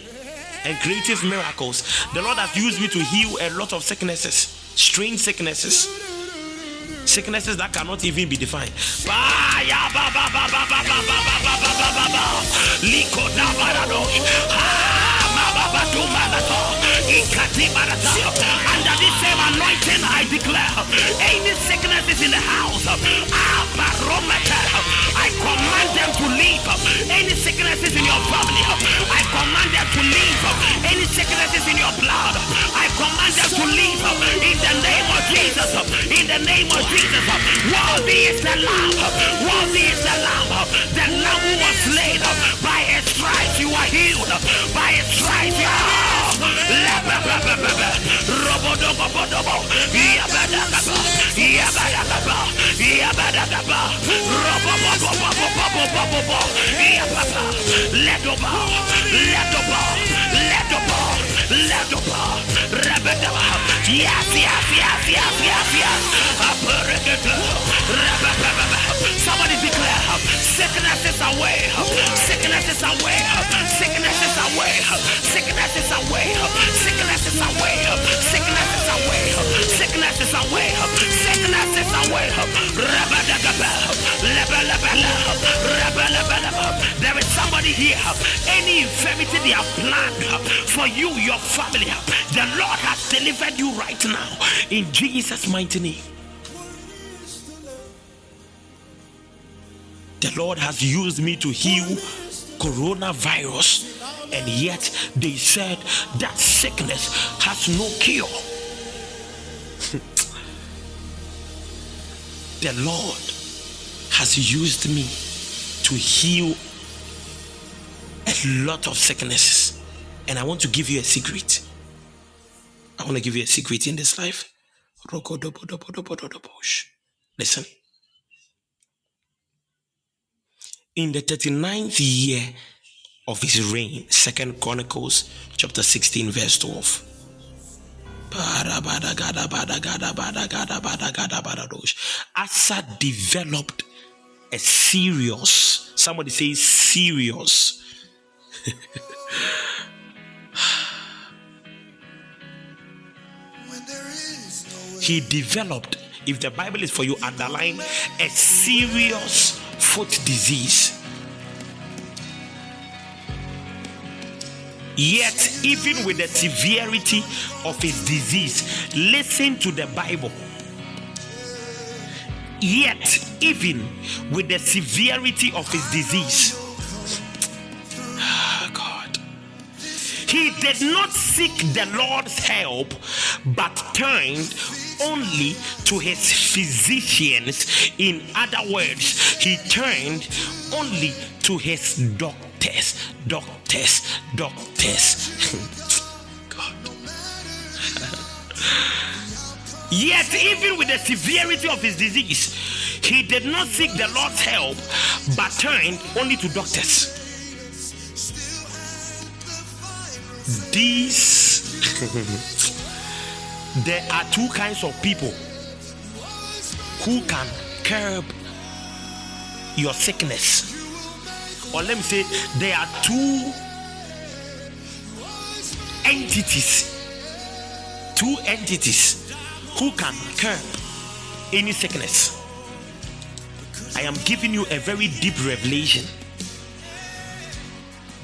and creative miracles. The Lord has used me to heal a lot of sicknesses, strange sicknesses sicknesses that cannot even be defined. Under this same anointing, I declare any sicknesses in the house, I command them to leave. Any sicknesses in your family, I command them to leave. Any sicknesses in your blood, I command them to leave in the name of Jesus. In the name of Jesus. Worthy is the Lamb. Worthy is the Lamb. The Lamb was slain. By his stripes you are healed. By his stripes you are Robodobodobo. Yabadagaba. Yabadagaba. Yabadagaba. Robobobobobobobobobo. Yababa. Let go. Let go. Rabadaba. Yes, yes, yes, yes, yes, yes. Somebody declare sickness is away. Sickness is away. Sickness is away. Sickness is away. Sickness is away. Sickness is away. Sickness is away. Sickness is away. There is somebody here. Any infirmity they have planned for you, your family, the Lord has delivered you right now in Jesus' mighty name. The Lord has used me to heal coronavirus, and yet they said that sickness has no cure. the Lord has used me to heal a lot of sicknesses, and I want to give you a secret. I want to give you a secret in this life. Listen. In the 39th year of his reign, Second Chronicles chapter 16, verse 12. Asa developed a serious, somebody say serious. he developed, if the Bible is for you, underline a serious foot disease. Yet, even with the severity of his disease, listen to the Bible. Yet, even with the severity of his disease, ah, God, he did not seek the Lord's help, but turned only to his physicians. In other words, he turned only to his doctors, doctors, doctors. God. Yet, even with the severity of his disease, he did not seek the Lord's help, but turned only to doctors. These there are two kinds of people who can curb your sickness. Or let me say, there are two entities, two entities who can curb any sickness. I am giving you a very deep revelation.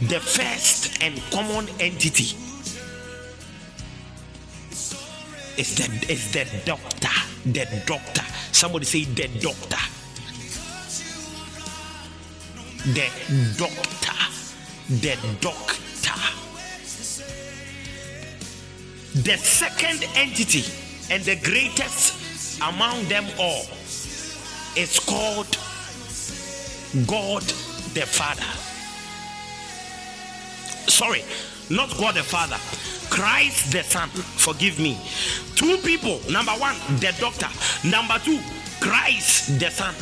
The first and common entity is the is the doctor. The doctor. Somebody say the doctor. The doctor. The doctor. The second entity and the greatest among them all is called God the Father. Sorry, not God the Father. Christ the Son. Forgive me. Two people. Number one, the doctor. Number two, Christ the Son.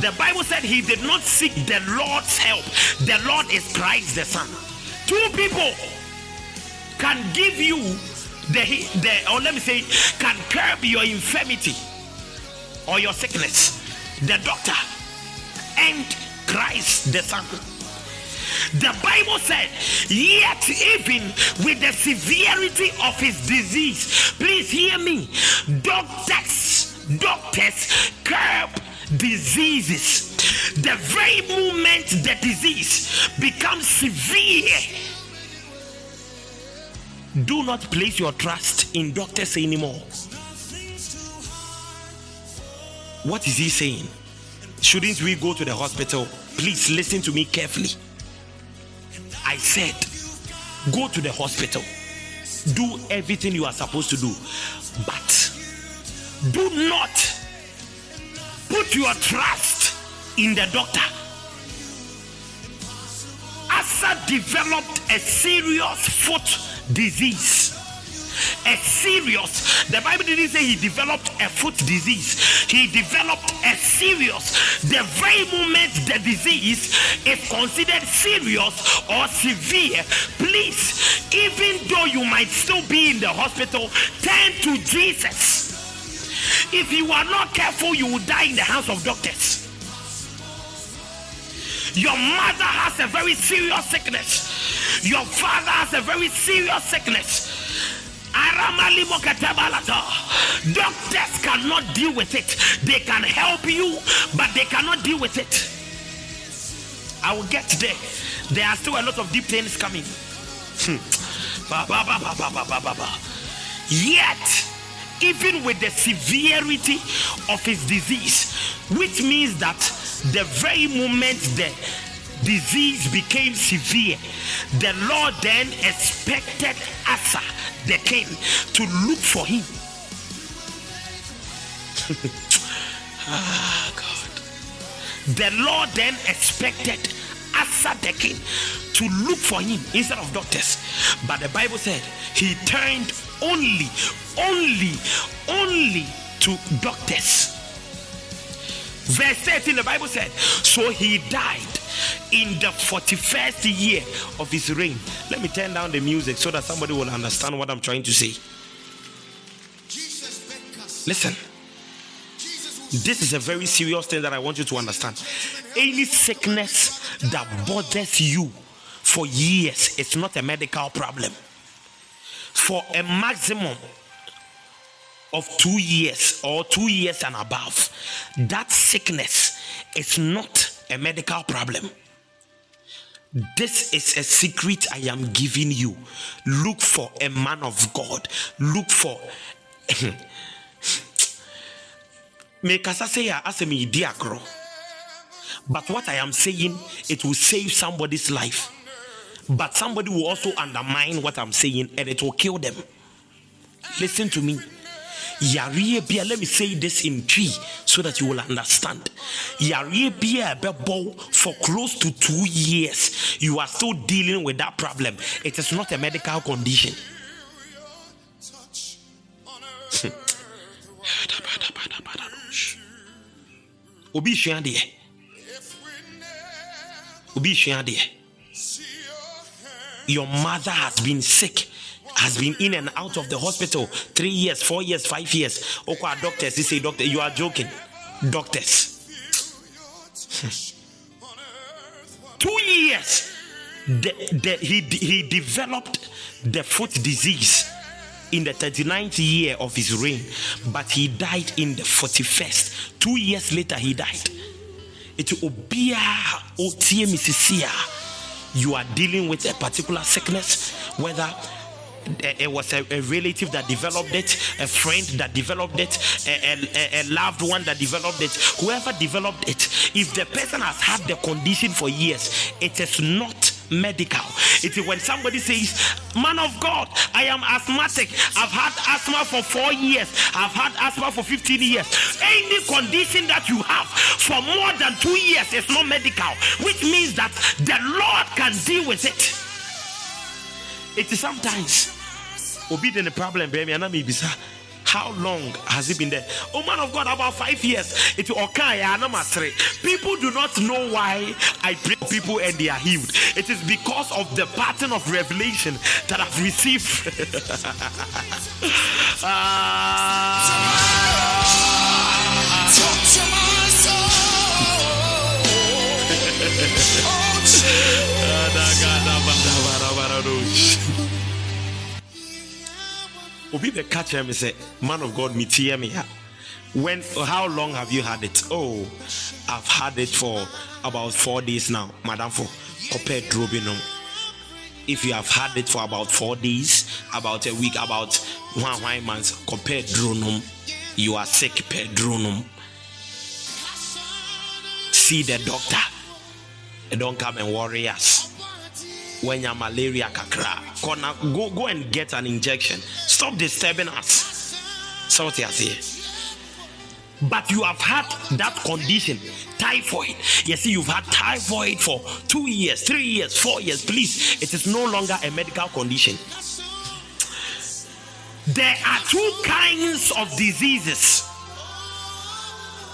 The Bible said he did not seek the Lord's help. The Lord is Christ the Son. Two people can give you the, the or let me say, can curb your infirmity or your sickness. The doctor and Christ the Son. The Bible said, yet even with the severity of his disease, please hear me, doctors, doctors curb diseases. The very moment the disease becomes severe, do not place your trust in doctors anymore. What is he saying? Shouldn't we go to the hospital? Please listen to me carefully. I said, go to the hospital, do everything you are supposed to do, but Do not put your trust in the doctor. Asa developed a serious foot disease a serious the bible didn't say he developed a foot disease. He developed a serious the very moment the disease is considered serious or severe please even though you might still be in the hospital turn to jesus. If you are not careful you will die in the hands of doctors. Your mother has a very serious sickness. Your father has a very serious sickness Doctors cannot deal with it. They can help you, but they cannot deal with it. I will get there. There are still a lot of deep things coming. Yet, even with the severity of his disease, which means that the very moment the disease became severe, the Lord then expected Asa the king to look for him. ah, God. The Lord then expected Asa the king to look for him instead of doctors. But the Bible said he turned only, only, only to doctors. Verse 13, the Bible said, So he died in the 41st year of his reign. Let me turn down the music so that somebody will understand what I'm trying to say. Listen. This is a very serious thing that I want you to understand. Any sickness that bothers you for years, it's not a medical problem. For a maximum of two years or two years and above, that sickness is not a medical problem. This is a secret I am giving you. Look for a man of God. Look for. Mekasa say asemi diagro. But what I am saying, it will save somebody's life. But somebody will also undermine what I'm saying and it will kill them. Listen to me yareɛ let me say this in Twi so that you will understand. Yareɛ bia ɛbɛbɔ for close to two years you are still dealing with that problem. It is not a medical condition. Obi sua deɛ obi sua deɛ your mother has been sick has been in and out of the hospital three years, four years, five years. Okay, doctors, they say, doctor, you are joking. Doctors. Hmm. Two years. The, the, he, he developed the foot disease in the 39th year of his reign, but he died in the 41st. Two years later, he died. It will be you are dealing with a particular sickness, whether it was a, a, relative that developed it, a friend that developed it, a, a, a, loved one that developed it, whoever developed it, if the person has had the condition for years, it is not medical. It is when somebody says, Man of God, I am asthmatic. I've had asthma for four years, I've had asthma for 15 years. Any condition that you have for more than two years is not medical, which means that the Lord can deal with it. It is sometimes obi the problem and me bisa how long has it been there? Oh man of God, about five years. It okay, People do not know why I pray people and they are healed. It is because of the pattern of revelation that I've received. Ah. Obi the catch me say man of god me tear me when how long have you had it? Oh i've had it for about four days now madam for compared robinum if you have had it for about four days about a week about one one months compared dronum you are sick per dronum see the doctor. Don't come and worry us when you're malaria kakra go go and get an injection stop disturbing us so what you but you have had that condition, typhoid. You see, you've had typhoid for two years, three years, four years. Please, it is no longer a medical condition. There are two kinds of diseases.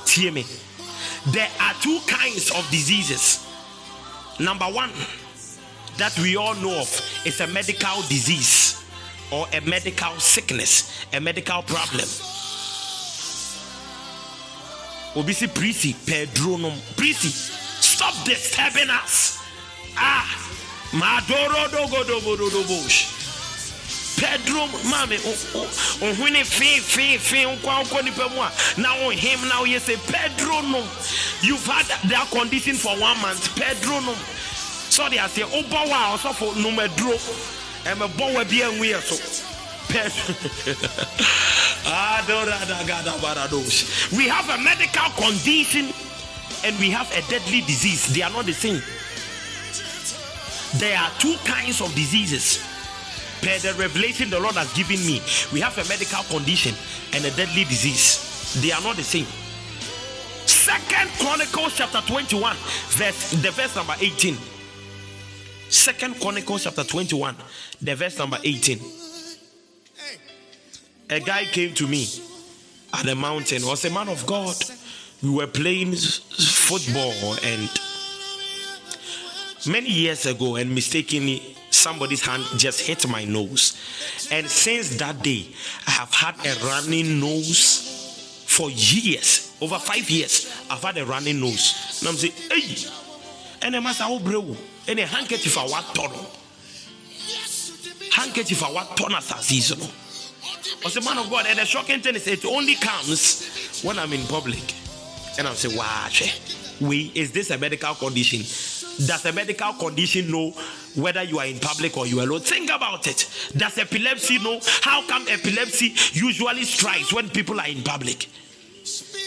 Hear me. There are two kinds of diseases. Number one, that we all know of, is a medical disease or a medical sickness, a medical problem. Obisi Prisi Pedronum. Prisi, stop disturbing us. Ah, Madoro Dogo Dogo Dogo Bush. Pedro mame ohwene fe fe fe nkwa nkwa nipa mu a na wo him now you say Pedro no you've had that condition for one month Pedro no sorry I say oh, oba wa osofo no medro e me bo wa bi anwu so ah, we have a medical condition and we have a deadly disease they are not the same there are two kinds of diseases per the revelation the Lord has given me, we have a medical condition and a deadly disease. They are not the same. Second Chronicles chapter 21, verse the verse number 18. Second Chronicles chapter 21, the verse number 18. A guy came to me at the mountain, was a man of God. We were playing football and many years ago, and mistakenly somebody's hand just hit my nose. And since that day, I have had a running nose for years. Over five years, I've had a running nose. And I'm saying, hey, and a master will brew, and a handkerchief for what ton. Handkerchief for what ton as a season. I say, man of God, and the shocking thing is it only comes when I'm in public. And I'm saying, wow, we is this a medical condition? Does a medical condition know whether you are in public or you are alone? Think about it. Does epilepsy know? How come epilepsy usually strikes when people are in public?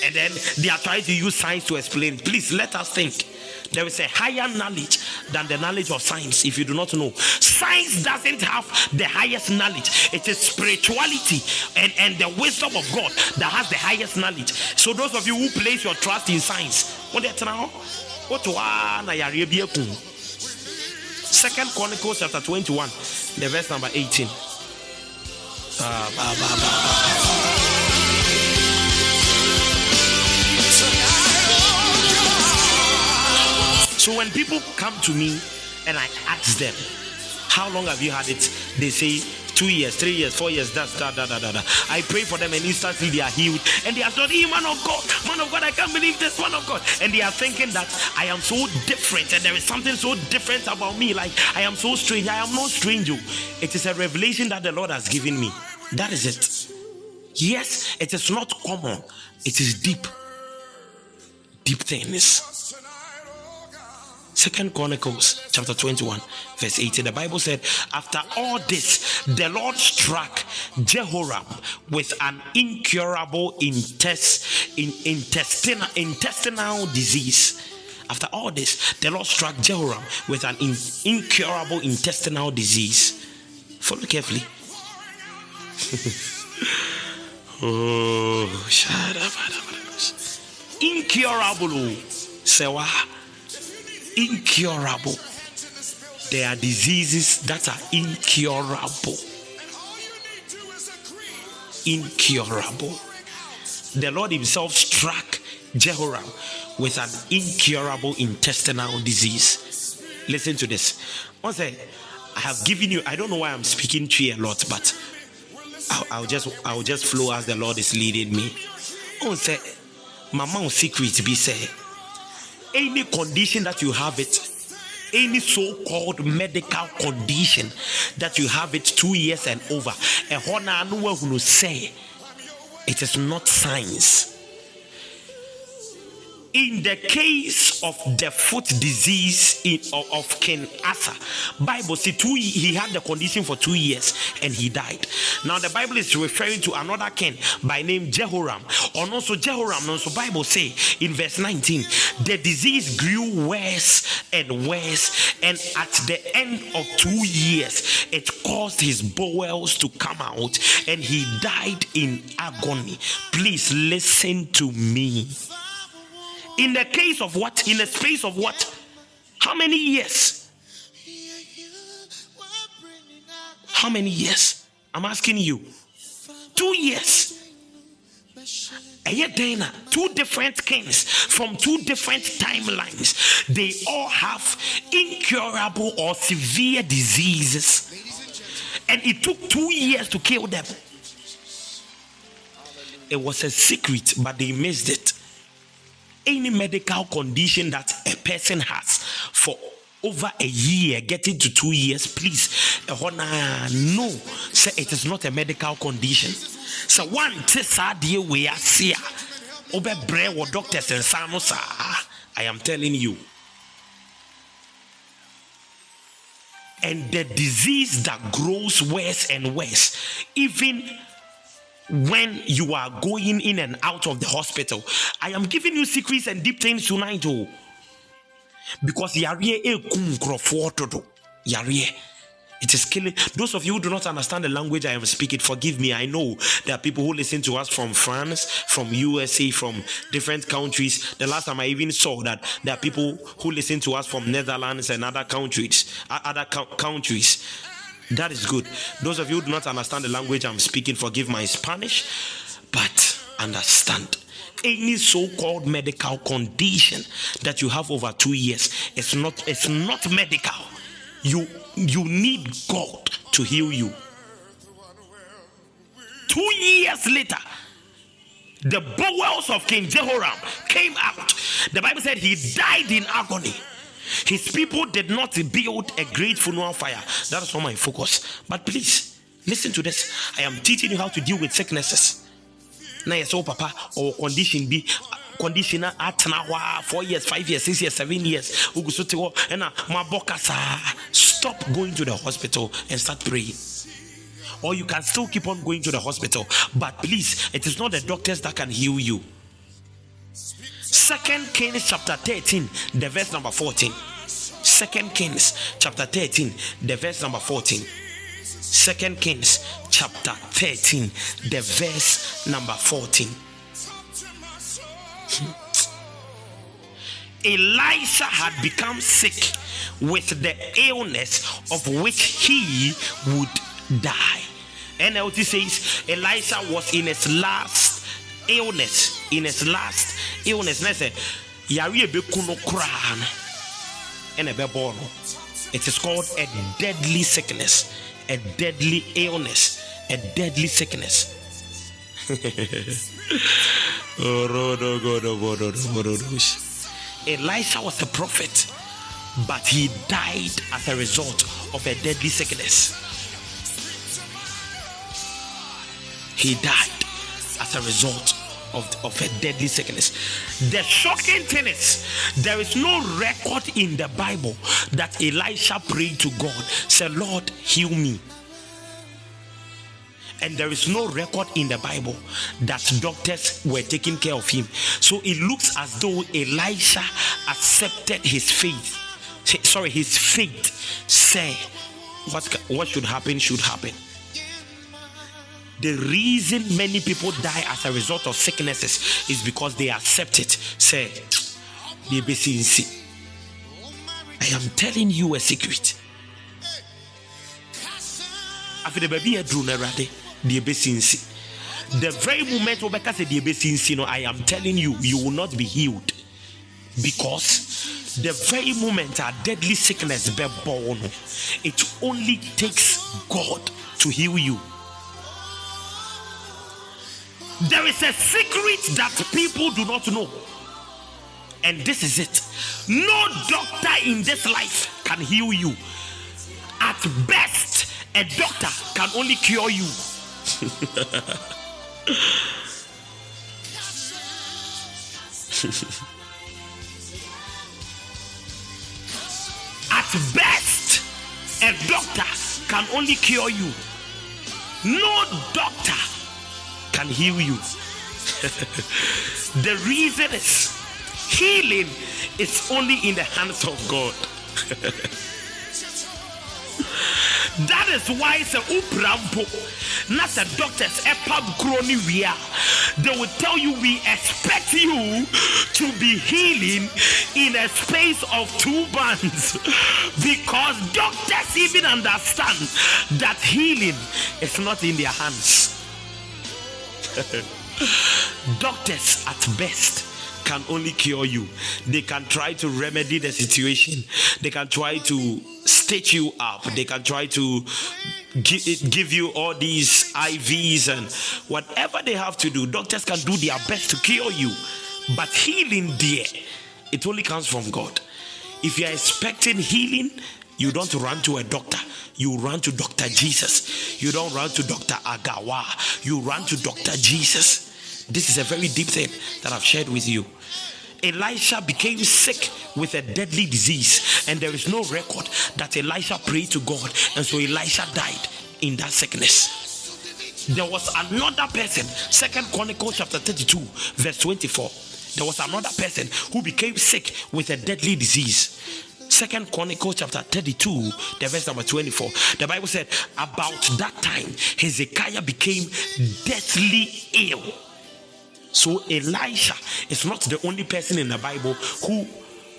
And then they are trying to use science to explain. Please let us think. There is a higher knowledge than the knowledge of science, if you do not know. Science doesn't have the highest knowledge, it is spirituality and, and the wisdom of God that has the highest knowledge. So, those of you who place your trust in science, what? Second Chronicles chapter 21, the verse number 18. Ah, So when people come to me and I ask them, How long have you had it? They say two years, three years, four years, that's da da da da. I pray for them and instantly they are healed. And they are not, hey, man of God, man of God, I can't believe this, man of God. And they are thinking that I am so different and there is something so different about me. Like I am so strange. I am not strange. Oh. It is a revelation that the Lord has given me. That is it. Yes, it is not common, it is deep. Deep things. Second Chronicles chapter 21, verse 18. The Bible said, After all this, the Lord struck Jehoram with an incurable intest, in, intestinal, intestinal disease. After all this, the Lord struck Jehoram with an in, incurable intestinal disease. Follow carefully. oh. Incurable. Sewa incurable. There are diseases that are incurable. Incurable. The Lord Himself struck Jehoram with an incurable intestinal disease. Listen to this. Once I, have given you, I don't know why I'm speaking to you a lot, but I'll, I'll just I'll just flow as the Lord is leading me. Oh, say, Mama secret be say any condition that you have it, any so called medical condition that you have it two years and over, a honor who say it is not science. In the case of the foot disease in, of, King Asa, Bible says two he had the condition for two years and he died. Now the Bible is referring to another king by name Jehoram. And also Jehoram, also Bible say in verse 19, the disease grew worse and worse, and at the end of two years, it caused his bowels to come out, and he died in agony. Please listen to me. In the case of what? In the space of what? How many years? How many years? I'm asking you. Two years. Dana, two different kings from two different timelines. They all have incurable or severe diseases. And it took two years to kill them. It was a secret, but they missed it any medical condition that a person has for over a year, getting to two years, please, no, say it is not a medical condition. So one dear we are over bread or doctors and sanos. I am telling you. And the disease that grows worse and worse, even when you are going in and out of the hospital. I am giving you secrets and deep things tonight, oh. Because yare ekum krofotodo. Yare. It is killing. Those of you who do not understand the language I am speaking, forgive me. I know there are people who listen to us from France, from USA, from different countries. The last time I even saw that there are people who listen to us from Netherlands and other countries, uh, other countries. That is good. Those of you who do not understand the language I'm speaking, forgive my Spanish, but understand. Any so-called medical condition that you have over two years it's not it's not medical. You you need god to heal you. Two years later the bowels of king jehoram came out. The bible said he died in agony his people did not build a great funeral fire. That is not my focus. But please, listen to this. I am teaching you how to deal with sicknesses. Now, yes, oh, papa, or condition be condition at now four years, five years, six years, seven years. Stop going to the hospital and start praying or you can still keep on going to the hospital. But please, it is not the doctors that can heal you. Second Kings chapter 13, the verse number 14. Second Kings chapter 13, the verse number 14. Second Kings chapter 13, the verse number 14. Hmm. Elisha had become sick with the illness of which he would die. NLT says Elisha was in his last illness in his last illness na sɛ yare ebeku no koraa no ɛna no it is called a deadly sickness a deadly illness a deadly sickness. Elisha was a prophet, but he died as a result of a deadly sickness. He died as a result of, of a deadly sickness. The shocking thing is, there is no record in the Bible that Elisha prayed to God, said, Lord, heal me. And there is no record in the Bible that doctors were taking care of him. So it looks as though Elisha accepted his faith. Sorry, his faith. Say, what, what should happen should happen the reason many people die as a result of sicknesses is because they accept it. Say, I am telling you a secret. After the baby drew the the very moment the I am telling you, you will not be healed because the very moment a deadly sickness be born, it only takes God to heal you. There is a secret that people do not know. And this is it. No doctor in this life can heal you. At best, a doctor can only cure you. At best, a doctor can only cure you. No doctor can heal you. the reason is healing is only in the hands of God. that is why sɛ wopra mpo na sɛ doctors ɛpam kuro ne wie they will tell you we expect you to be healing in a space of two months because doctors even understand that healing is not in their hands doctors at best can only cure you. They can try to remedy the situation. They can try to stitch you up. They can try to give, you all these IVs and whatever they have to do. Doctors can do their best to cure you. But healing, dear, it only comes from God. If you are expecting healing, you don't run to a doctor. You run to Dr. Jesus. You don't run to Dr. Agawa. You run to Dr. Jesus. This is a very deep thing that I've shared with you. Elisha became sick with a deadly disease, and there is no record that Elisha prayed to God, and so Elisha died in that sickness. There was another person, Second Chronicles chapter 32, verse 24. There was another person who became sick with a deadly disease. Second Chronicles chapter 32, the verse number 24. The Bible said, About that time, Hezekiah became deathly ill so Elisha is not the only person in the Bible who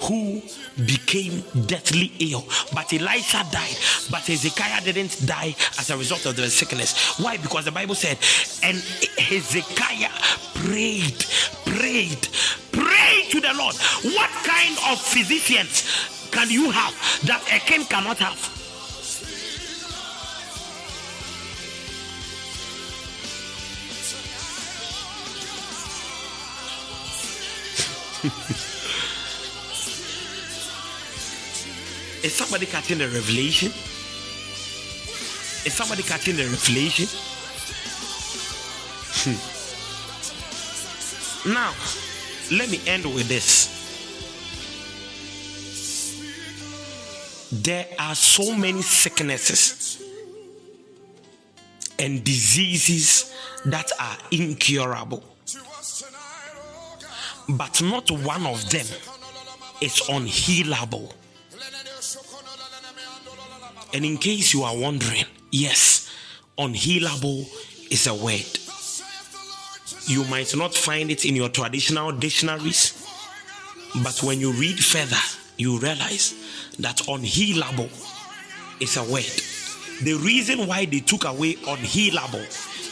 who became deathly ill. But Elisha died, but Hezekiah didn't die as a result of the sickness. Why? Because the Bible said, and Hezekiah prayed, prayed, prayed to the Lord. What kind of physicians can you have that a king cannot have? Is somebody catching the revelation? Is somebody catching the revelation? Hmm. Now, let me end with this. There are so many sicknesses and diseases that are incurable but not one of them is unhealable. And in case you are wondering, yes, unhealable is a word. You might not find it in your traditional dictionaries, but when you read further, you realize that unhealable is a word. The reason why they took away unhealable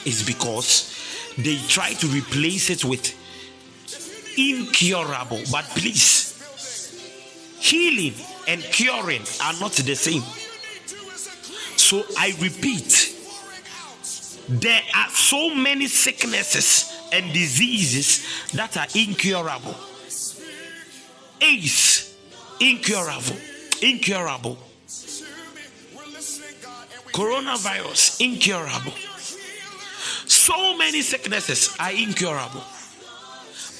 is because they tried to replace it with incurable. But please, healing and curing are not the same. So I repeat, there are so many sicknesses and diseases that are incurable. AIDS, incurable, incurable. Coronavirus, incurable. So many sicknesses are incurable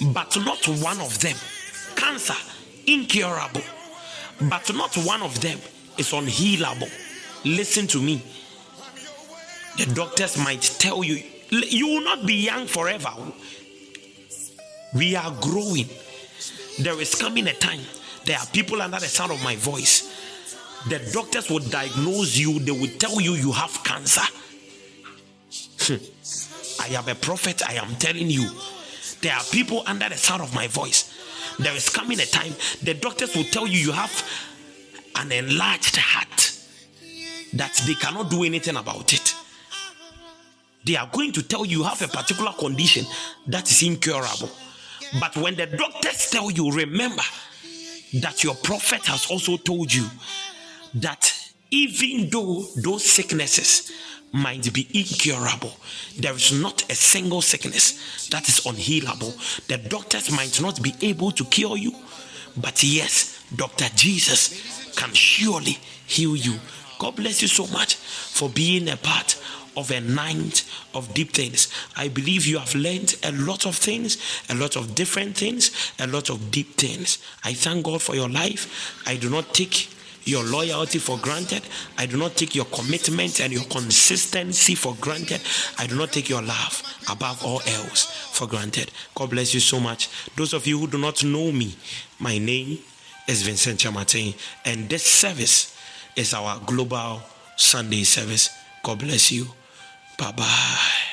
but not one of them. Cancer, incurable, but not one of them is unhealable. Listen to me. The doctors might tell you, you will not be young forever. We are growing. There is coming a time. There are people under the sound of my voice. The doctors will diagnose you, they will tell you you have cancer. Hmm. I am a prophet, I am telling you there are people under the sound of my voice. There is coming a time the doctors will tell you you have an enlarged heart that they cannot do anything about it. They are going to tell you you have a particular condition that is incurable. But when the doctors tell you, remember that your prophet has also told you that even though those sicknesses might be incurable. There is not a single sickness that is unhealable. The doctors might not be able to cure you, but yes, Dr. Jesus can surely heal you. God bless you so much for being a part of a night of deep things. I believe you have learned a lot of things, a lot of different things, a lot of deep things. I thank God for your life. I do not take your loyalty for granted. I do not take your commitment and your consistency for granted. I do not take your love above all else for granted. God bless you so much. Those of you who do not know me, my name is Vincent Kyeremateng, and this service is our global Sunday service. God bless you. 拜拜